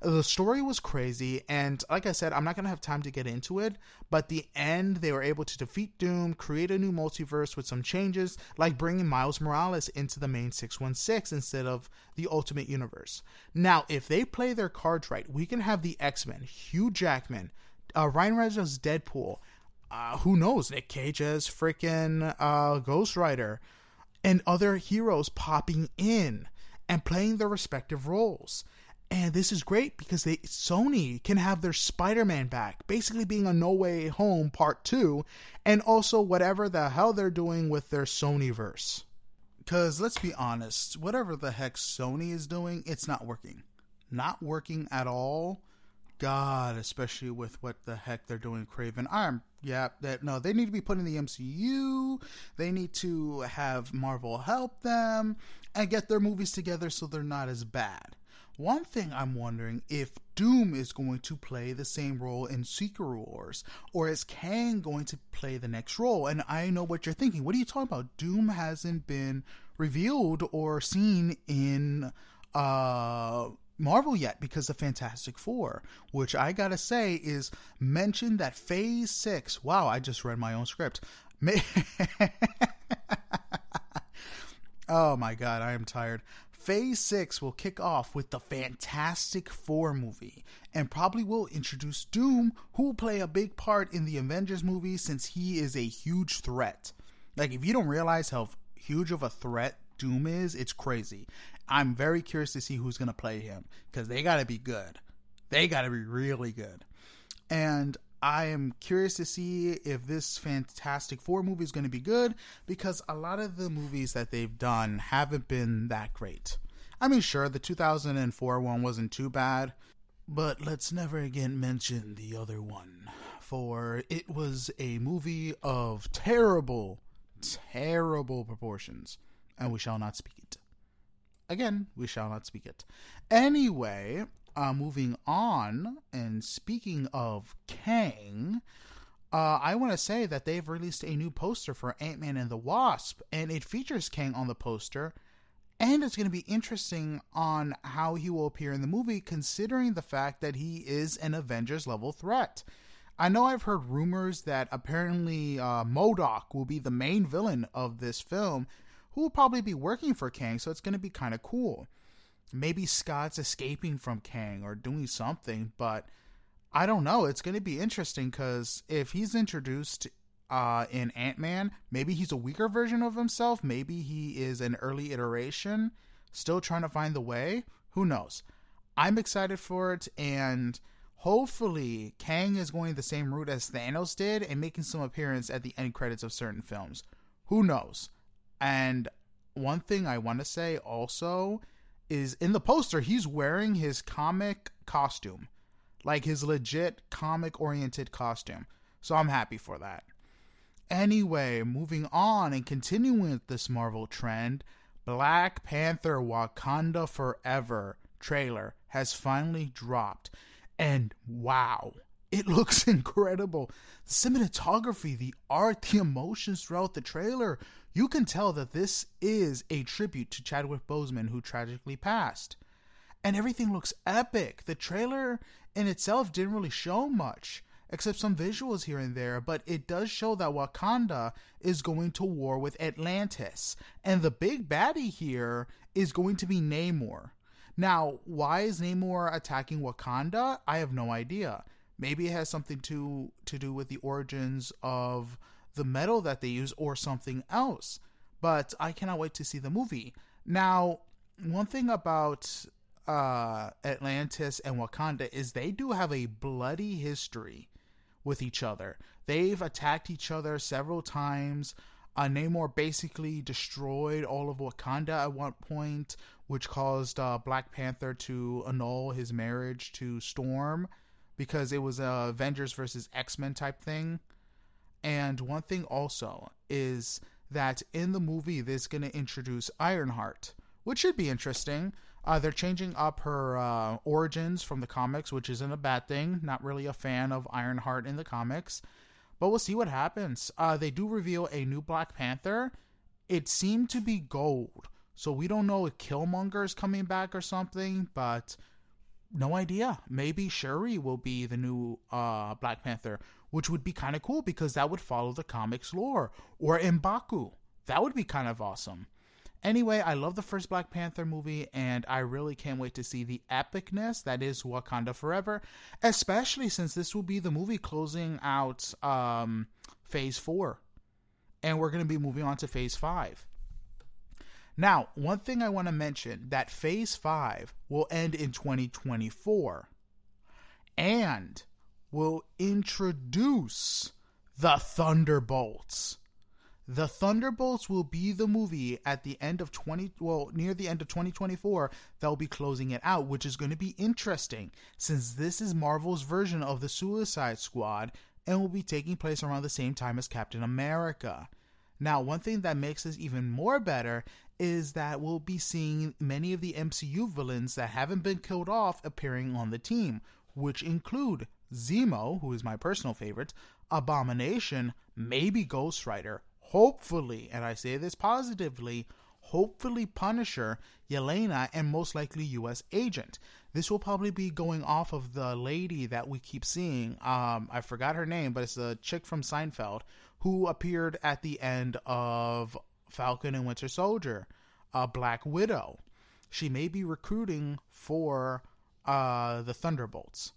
Speaker 1: The story was crazy, and like I said, I'm not going to have time to get into it, but the end, they were able to defeat Doom, create a new multiverse with some changes, like bringing Miles Morales into the main 616 instead of the Ultimate Universe. Now, if they play their cards right, we can have the X Men, Hugh Jackman, uh, Ryan Reynolds' Deadpool, uh, who knows, Nick Cage as freaking uh, Ghost Rider, and other heroes popping in and playing their respective roles. And this is great because they Sony can have their Spider-Man back, basically being a No Way Home Part 2, and also whatever the hell they're doing with their Sonyverse. Cause let's be honest, whatever the heck Sony is doing, it's not working. Not working at all. God, especially with what the heck they're doing Kraven. I'm yeah, that no, they need to be put in the MCU. They need to have Marvel help them and get their movies together so they're not as bad. One thing I'm wondering if Doom is going to play the same role in Secret Wars, or is Kang going to play the next role? And I know what you're thinking. What are you talking about? Doom hasn't been revealed or seen in uh Marvel yet because of Fantastic Four, which I gotta say is mentioned that Phase Six. Wow, I just read my own script. oh my god, I am tired. Phase 6 will kick off with the Fantastic Four movie and probably will introduce Doom, who will play a big part in the Avengers movie since he is a huge threat. Like, if you don't realize how huge of a threat Doom is, it's crazy. I'm very curious to see who's going to play him because they got to be good. They got to be really good. And I am curious to see if this Fantastic Four movie is going to be good because a lot of the movies that they've done haven't been that great. I mean, sure, the 2004 one wasn't too bad, but let's never again mention the other one, for it was a movie of terrible, terrible proportions, and we shall not speak it. Again, we shall not speak it. Anyway, uh, moving on, and speaking of Kang, uh, I want to say that they've released a new poster for Ant Man and the Wasp, and it features Kang on the poster. And it's going to be interesting on how he will appear in the movie, considering the fact that he is an Avengers level threat. I know I've heard rumors that apparently uh, MODOK will be the main villain of this film, who will probably be working for Kang, so it's going to be kind of cool. Maybe Scott's escaping from Kang or doing something, but I don't know. It's going to be interesting because if he's introduced uh, in Ant Man, maybe he's a weaker version of himself. Maybe he is an early iteration, still trying to find the way. Who knows? I'm excited for it, and hopefully, Kang is going the same route as Thanos did and making some appearance at the end credits of certain films. Who knows? And one thing I want to say also is in the poster, he's wearing his comic costume, like his legit comic oriented costume. So I'm happy for that. Anyway, moving on and continuing with this Marvel trend, Black Panther Wakanda Forever trailer has finally dropped. And wow, it looks incredible. The cinematography, the art, the emotions throughout the trailer. You can tell that this is a tribute to Chadwick Boseman, who tragically passed. And everything looks epic. The trailer in itself didn't really show much, except some visuals here and there, but it does show that Wakanda is going to war with Atlantis. And the big baddie here is going to be Namor. Now, why is Namor attacking Wakanda? I have no idea. Maybe it has something to to do with the origins of the metal that they use or something else. But I cannot wait to see the movie. Now, one thing about uh, Atlantis and Wakanda is they do have a bloody history with each other. they've attacked each other several times. Uh, Namor basically destroyed all of Wakanda at one point, which caused uh, Black Panther to annul his marriage to Storm because it was a Avengers versus X Men type thing. And one thing also is that in the movie, this going to introduce Ironheart, which should be interesting. Uh, they're changing up her uh, origins from the comics, which isn't a bad thing. Not really a fan of Ironheart in the comics, but we'll see what happens. Uh, they do reveal a new Black Panther. It seemed to be gold, so we don't know if Killmonger is coming back or something, but no idea. Maybe Shuri will be the new uh, Black Panther, which would be kind of cool because that would follow the comics lore. Or Mbaku. That would be kind of awesome. Anyway, I love the first Black Panther movie, and I really can't wait to see the epicness that is Wakanda Forever, especially since this will be the movie closing out um, Phase 4. And we're going to be moving on to Phase 5. Now, one thing I want to mention that Phase 5 will end in 2024 and will introduce the Thunderbolts. The Thunderbolts will be the movie at the end of 20 well near the end of 2024 they'll be closing it out which is going to be interesting since this is Marvel's version of the Suicide Squad and will be taking place around the same time as Captain America. Now, one thing that makes this even more better is that we'll be seeing many of the MCU villains that haven't been killed off appearing on the team, which include Zemo, who is my personal favorite, Abomination, maybe Ghost Rider, hopefully, and I say this positively, hopefully Punisher, Yelena, and most likely U.S. Agent. This will probably be going off of the lady that we keep seeing. Um, I forgot her name, but it's a chick from Seinfeld who appeared at the end of Falcon and Winter Soldier, a Black Widow. She may be recruiting for uh, the Thunderbolts.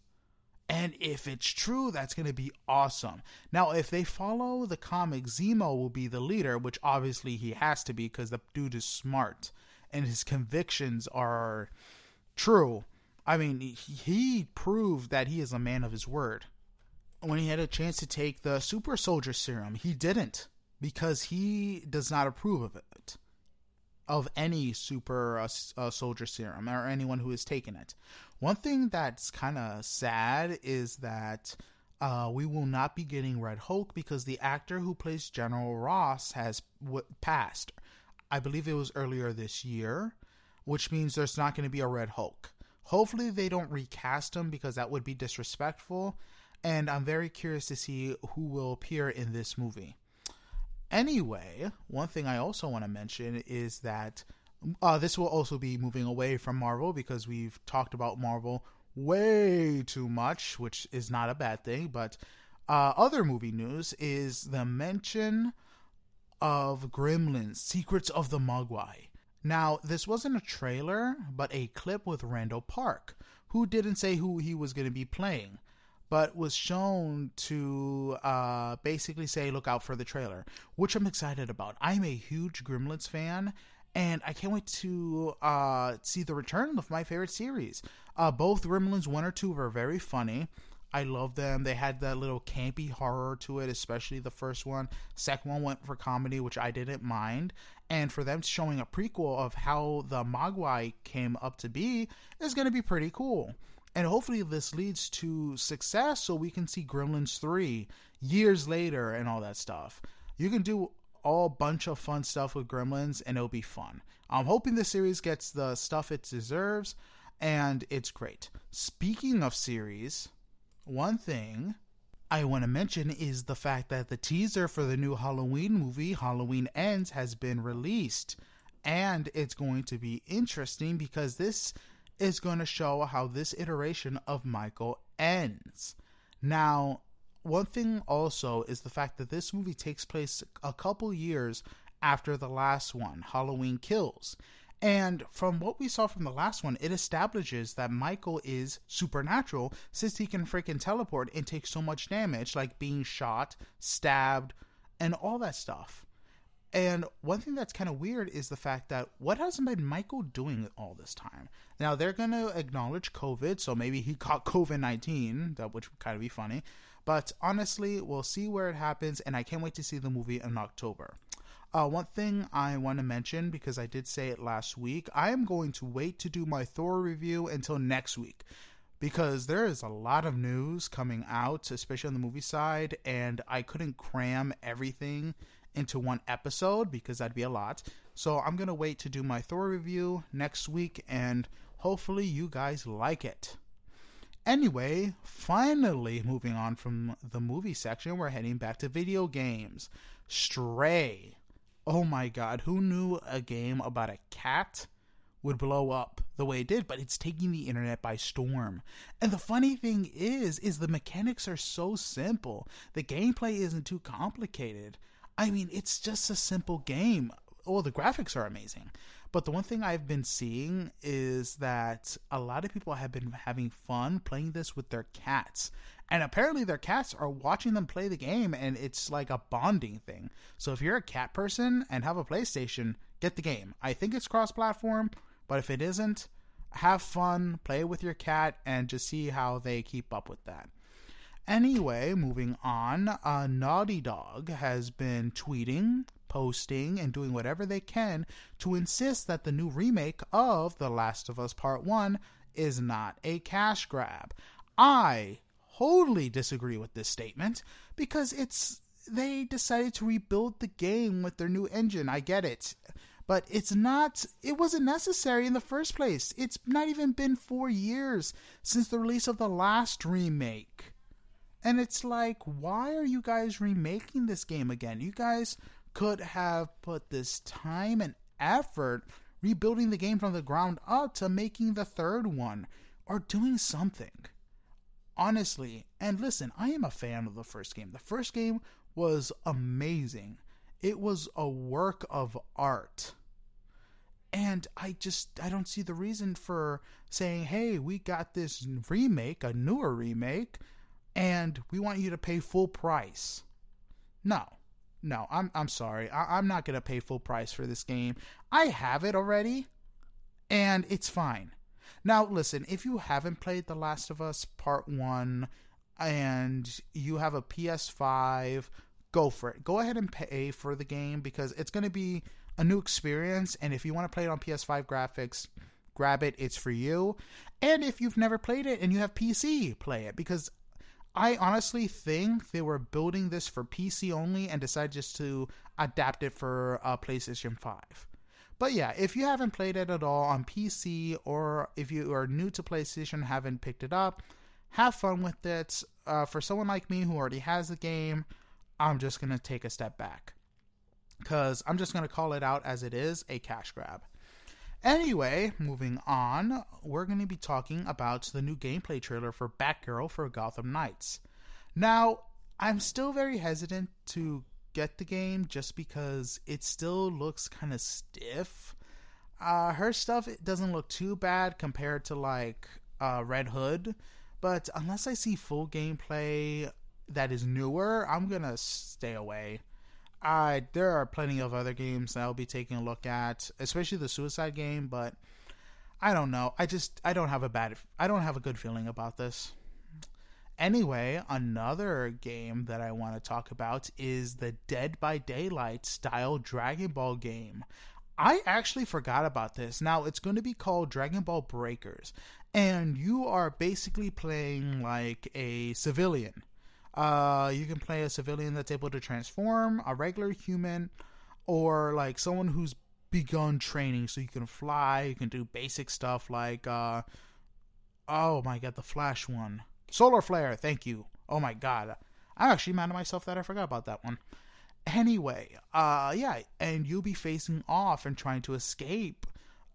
Speaker 1: And if it's true, that's going to be awesome. Now, if they follow the comic, Zemo will be the leader, which obviously he has to be because the dude is smart and his convictions are true. I mean, he proved that he is a man of his word. When he had a chance to take the super soldier serum, he didn't because he does not approve of it of any super uh, uh, soldier serum or anyone who has taken it. One thing that's kind of sad is that uh, we will not be getting Red Hulk because the actor who plays General Ross has w- passed. I believe it was earlier this year, which means there's not going to be a Red Hulk. Hopefully, they don't recast him because that would be disrespectful. And I'm very curious to see who will appear in this movie. Anyway, one thing I also want to mention is that uh, this will also be moving away from Marvel because we've talked about Marvel way too much, which is not a bad thing. But uh, other movie news is the mention of Gremlins Secrets of the Mogwai. Now, this wasn't a trailer, but a clip with Randall Park, who didn't say who he was going to be playing but was shown to uh, basically say, look out for the trailer, which I'm excited about. I'm a huge Gremlins fan, and I can't wait to uh, see the return of my favorite series. Uh, both Gremlins 1 or 2 were very funny. I love them. They had that little campy horror to it, especially the first one. Second one went for comedy, which I didn't mind. And for them showing a prequel of how the Mogwai came up to be is going to be pretty cool. And hopefully this leads to success so we can see Gremlins 3 years later and all that stuff. You can do all bunch of fun stuff with Gremlins and it'll be fun. I'm hoping the series gets the stuff it deserves and it's great. Speaking of series, one thing I want to mention is the fact that the teaser for the new Halloween movie, Halloween Ends, has been released. And it's going to be interesting because this is going to show how this iteration of Michael ends. Now, one thing also is the fact that this movie takes place a couple years after the last one, Halloween Kills. And from what we saw from the last one, it establishes that Michael is supernatural since he can freaking teleport and take so much damage, like being shot, stabbed, and all that stuff. And one thing that's kind of weird is the fact that what hasn't been Michael doing all this time? Now they're gonna acknowledge COVID, so maybe he caught COVID nineteen, that which would kind of be funny. But honestly, we'll see where it happens, and I can't wait to see the movie in October. Uh, one thing I want to mention because I did say it last week, I am going to wait to do my Thor review until next week because there is a lot of news coming out, especially on the movie side, and I couldn't cram everything into one episode because that'd be a lot. So I'm gonna wait to do my Thor review next week, and hopefully you guys like it. Anyway, finally moving on from the movie section, we're heading back to video games. Stray. Oh my god, who knew a game about a cat would blow up the way it did, but it's taking the internet by storm. And the funny thing is, is the mechanics are so simple. The gameplay isn't too complicated. I mean, it's just a simple game. Well, the graphics are amazing. But the one thing I've been seeing is that a lot of people have been having fun playing this with their cats. And apparently their cats are watching them play the game and it's like a bonding thing. So if you're a cat person and have a PlayStation, get the game. I think it's cross platform, but if it isn't, have fun, play with your cat, and just see how they keep up with that. Anyway, moving on, uh, Naughty Dog has been tweeting, posting, and doing whatever they can to insist that the new remake of The Last of Us Part 1 is not a cash grab. I wholly disagree with this statement because it's they decided to rebuild the game with their new engine. I get it. But it's not, it wasn't necessary in the first place. It's not even been four years since the release of the last remake. And it's like, why are you guys remaking this game again? You guys could have put this time and effort rebuilding the game from the ground up to making the third one or doing something. Honestly, and listen, I am a fan of the first game. The first game was amazing. It was a work of art. And I just I don't see the reason for saying, "Hey, we got this remake, a newer remake, and we want you to pay full price." No. No, I'm I'm sorry. I, I'm not gonna pay full price for this game. I have it already, and it's fine. Now, listen, if you haven't played The Last of Us Part 1 and you have a PS5, go for it. Go ahead and pay for the game because it's to be a new experience. And if you want to play it on PS5 graphics, grab it. It's for you. And if you've never played it and you have PC, play it because I honestly think they were building this for PC only and decided just to adapt it for uh, PlayStation 5. But yeah, if you haven't played it at all on PC or if you are new to PlayStation, haven't picked it up, have fun with it. Uh, for someone like me who already has the game, I'm just going to take a step back because I'm just going to call it out as it is a cash grab. Anyway, moving on, we're going to be talking about the new gameplay trailer for Batgirl for Gotham Knights. Now, I'm still very hesitant to get the game just because it still looks kind of stiff. Uh, her stuff it doesn't look too bad compared to like uh, Red Hood, but unless I see full gameplay that is newer, I'm gonna stay away. I there are plenty of other games I'll be taking a look at, especially the Suicide game, but I don't know. I just I don't have a bad I don't have a good feeling about this. Anyway, another game that I want to talk about is the Dead by Daylight style Dragon Ball game. I actually forgot about this. Now it's going to be called Dragon Ball Breakers, and you are basically playing like a civilian uh, you can play a civilian that's able to transform, a regular human, or like someone who's begun training so you can fly, you can do basic stuff like uh oh my god, the flash one. Solar flare, thank you. Oh my god. I'm actually mad at myself that I forgot about that one. Anyway, uh yeah, and you'll be facing off and trying to escape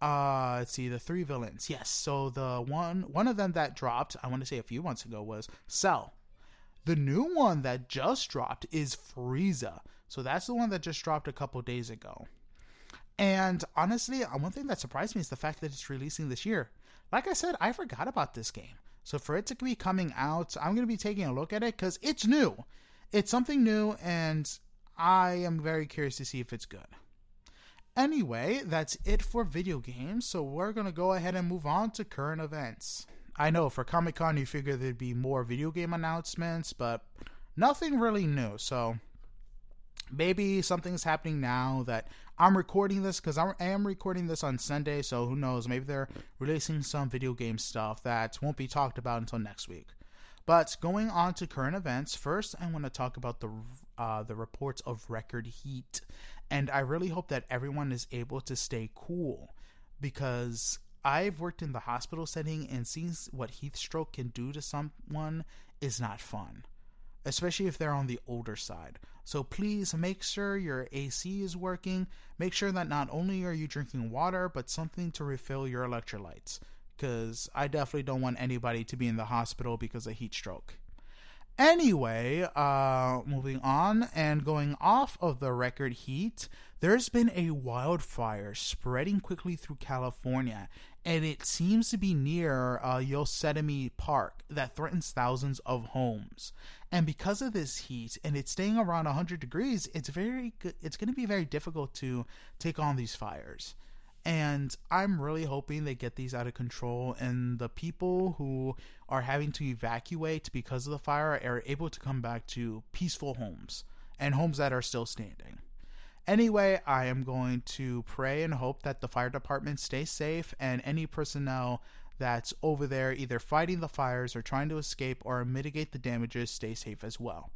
Speaker 1: uh let's see the three villains yes so the one one of them that dropped i want to say a few months ago was cell the new one that just dropped is Frieza. So that's the one that just dropped a couple days ago. And honestly, uh, one thing that surprised me is the fact that it's releasing this year. Like I said, I forgot about this game. So for it to be coming out, I'm going to be taking a look at it because it's new. It's something new, and I am very curious to see if it's good. Anyway, that's it for video games. So we're going to go ahead and move on to current events. I know for Comic Con you figure there'd be more video game announcements, but nothing really new. So maybe something's happening now that I'm recording this because I am recording this on Sunday. So who knows? Maybe they're releasing some video game stuff that won't be talked about until next week. But going on to current events, first I want to talk about the uh, the reports of record heat, and I really hope that everyone is able to stay cool because I've worked in the hospital setting and seeing what heat stroke can do to someone is not fun, especially if they're on the older side. So please make sure your AC is working. Make sure that not only are you drinking water, but something to refill your electrolytes. Because I definitely don't want anybody to be in the hospital because of heat stroke. Anyway, uh, moving on and going off of the record heat, there's been a wildfire spreading quickly through California, and it seems to be near uh, Yosemite Park that threatens thousands of homes. And because of this heat, and it's staying around 100 degrees, it's very it's going to be very difficult to take on these fires and I'm really hoping they get these out of control and the people who are having to evacuate because of the fire are able to come back to peaceful homes and homes that are still standing. Anyway, I am going to pray and hope that the fire department stays safe and any personnel that's over there either fighting the fires or trying to escape or mitigate the damages stay safe as well.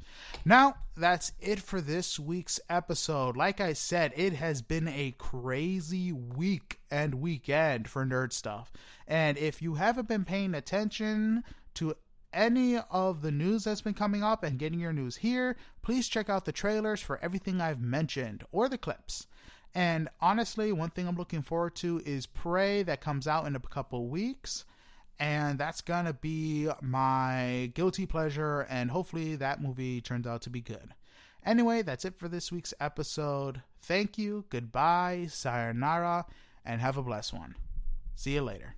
Speaker 1: Now, that's it for this week's episode. Like I said, it has been a crazy week and weekend for nerd stuff. And if you haven't been paying attention to any of the news that's been coming up and getting your news here, please check out the trailers for everything I've mentioned or the clips. And honestly, one thing I'm looking forward to is Prey that comes out in a couple weeks. And that's to be my guilty pleasure. And hopefully that movie turns out to be good. Anyway, that's it for this week's episode. Thank you, goodbye, sayonara, and have a blessed one. See you later.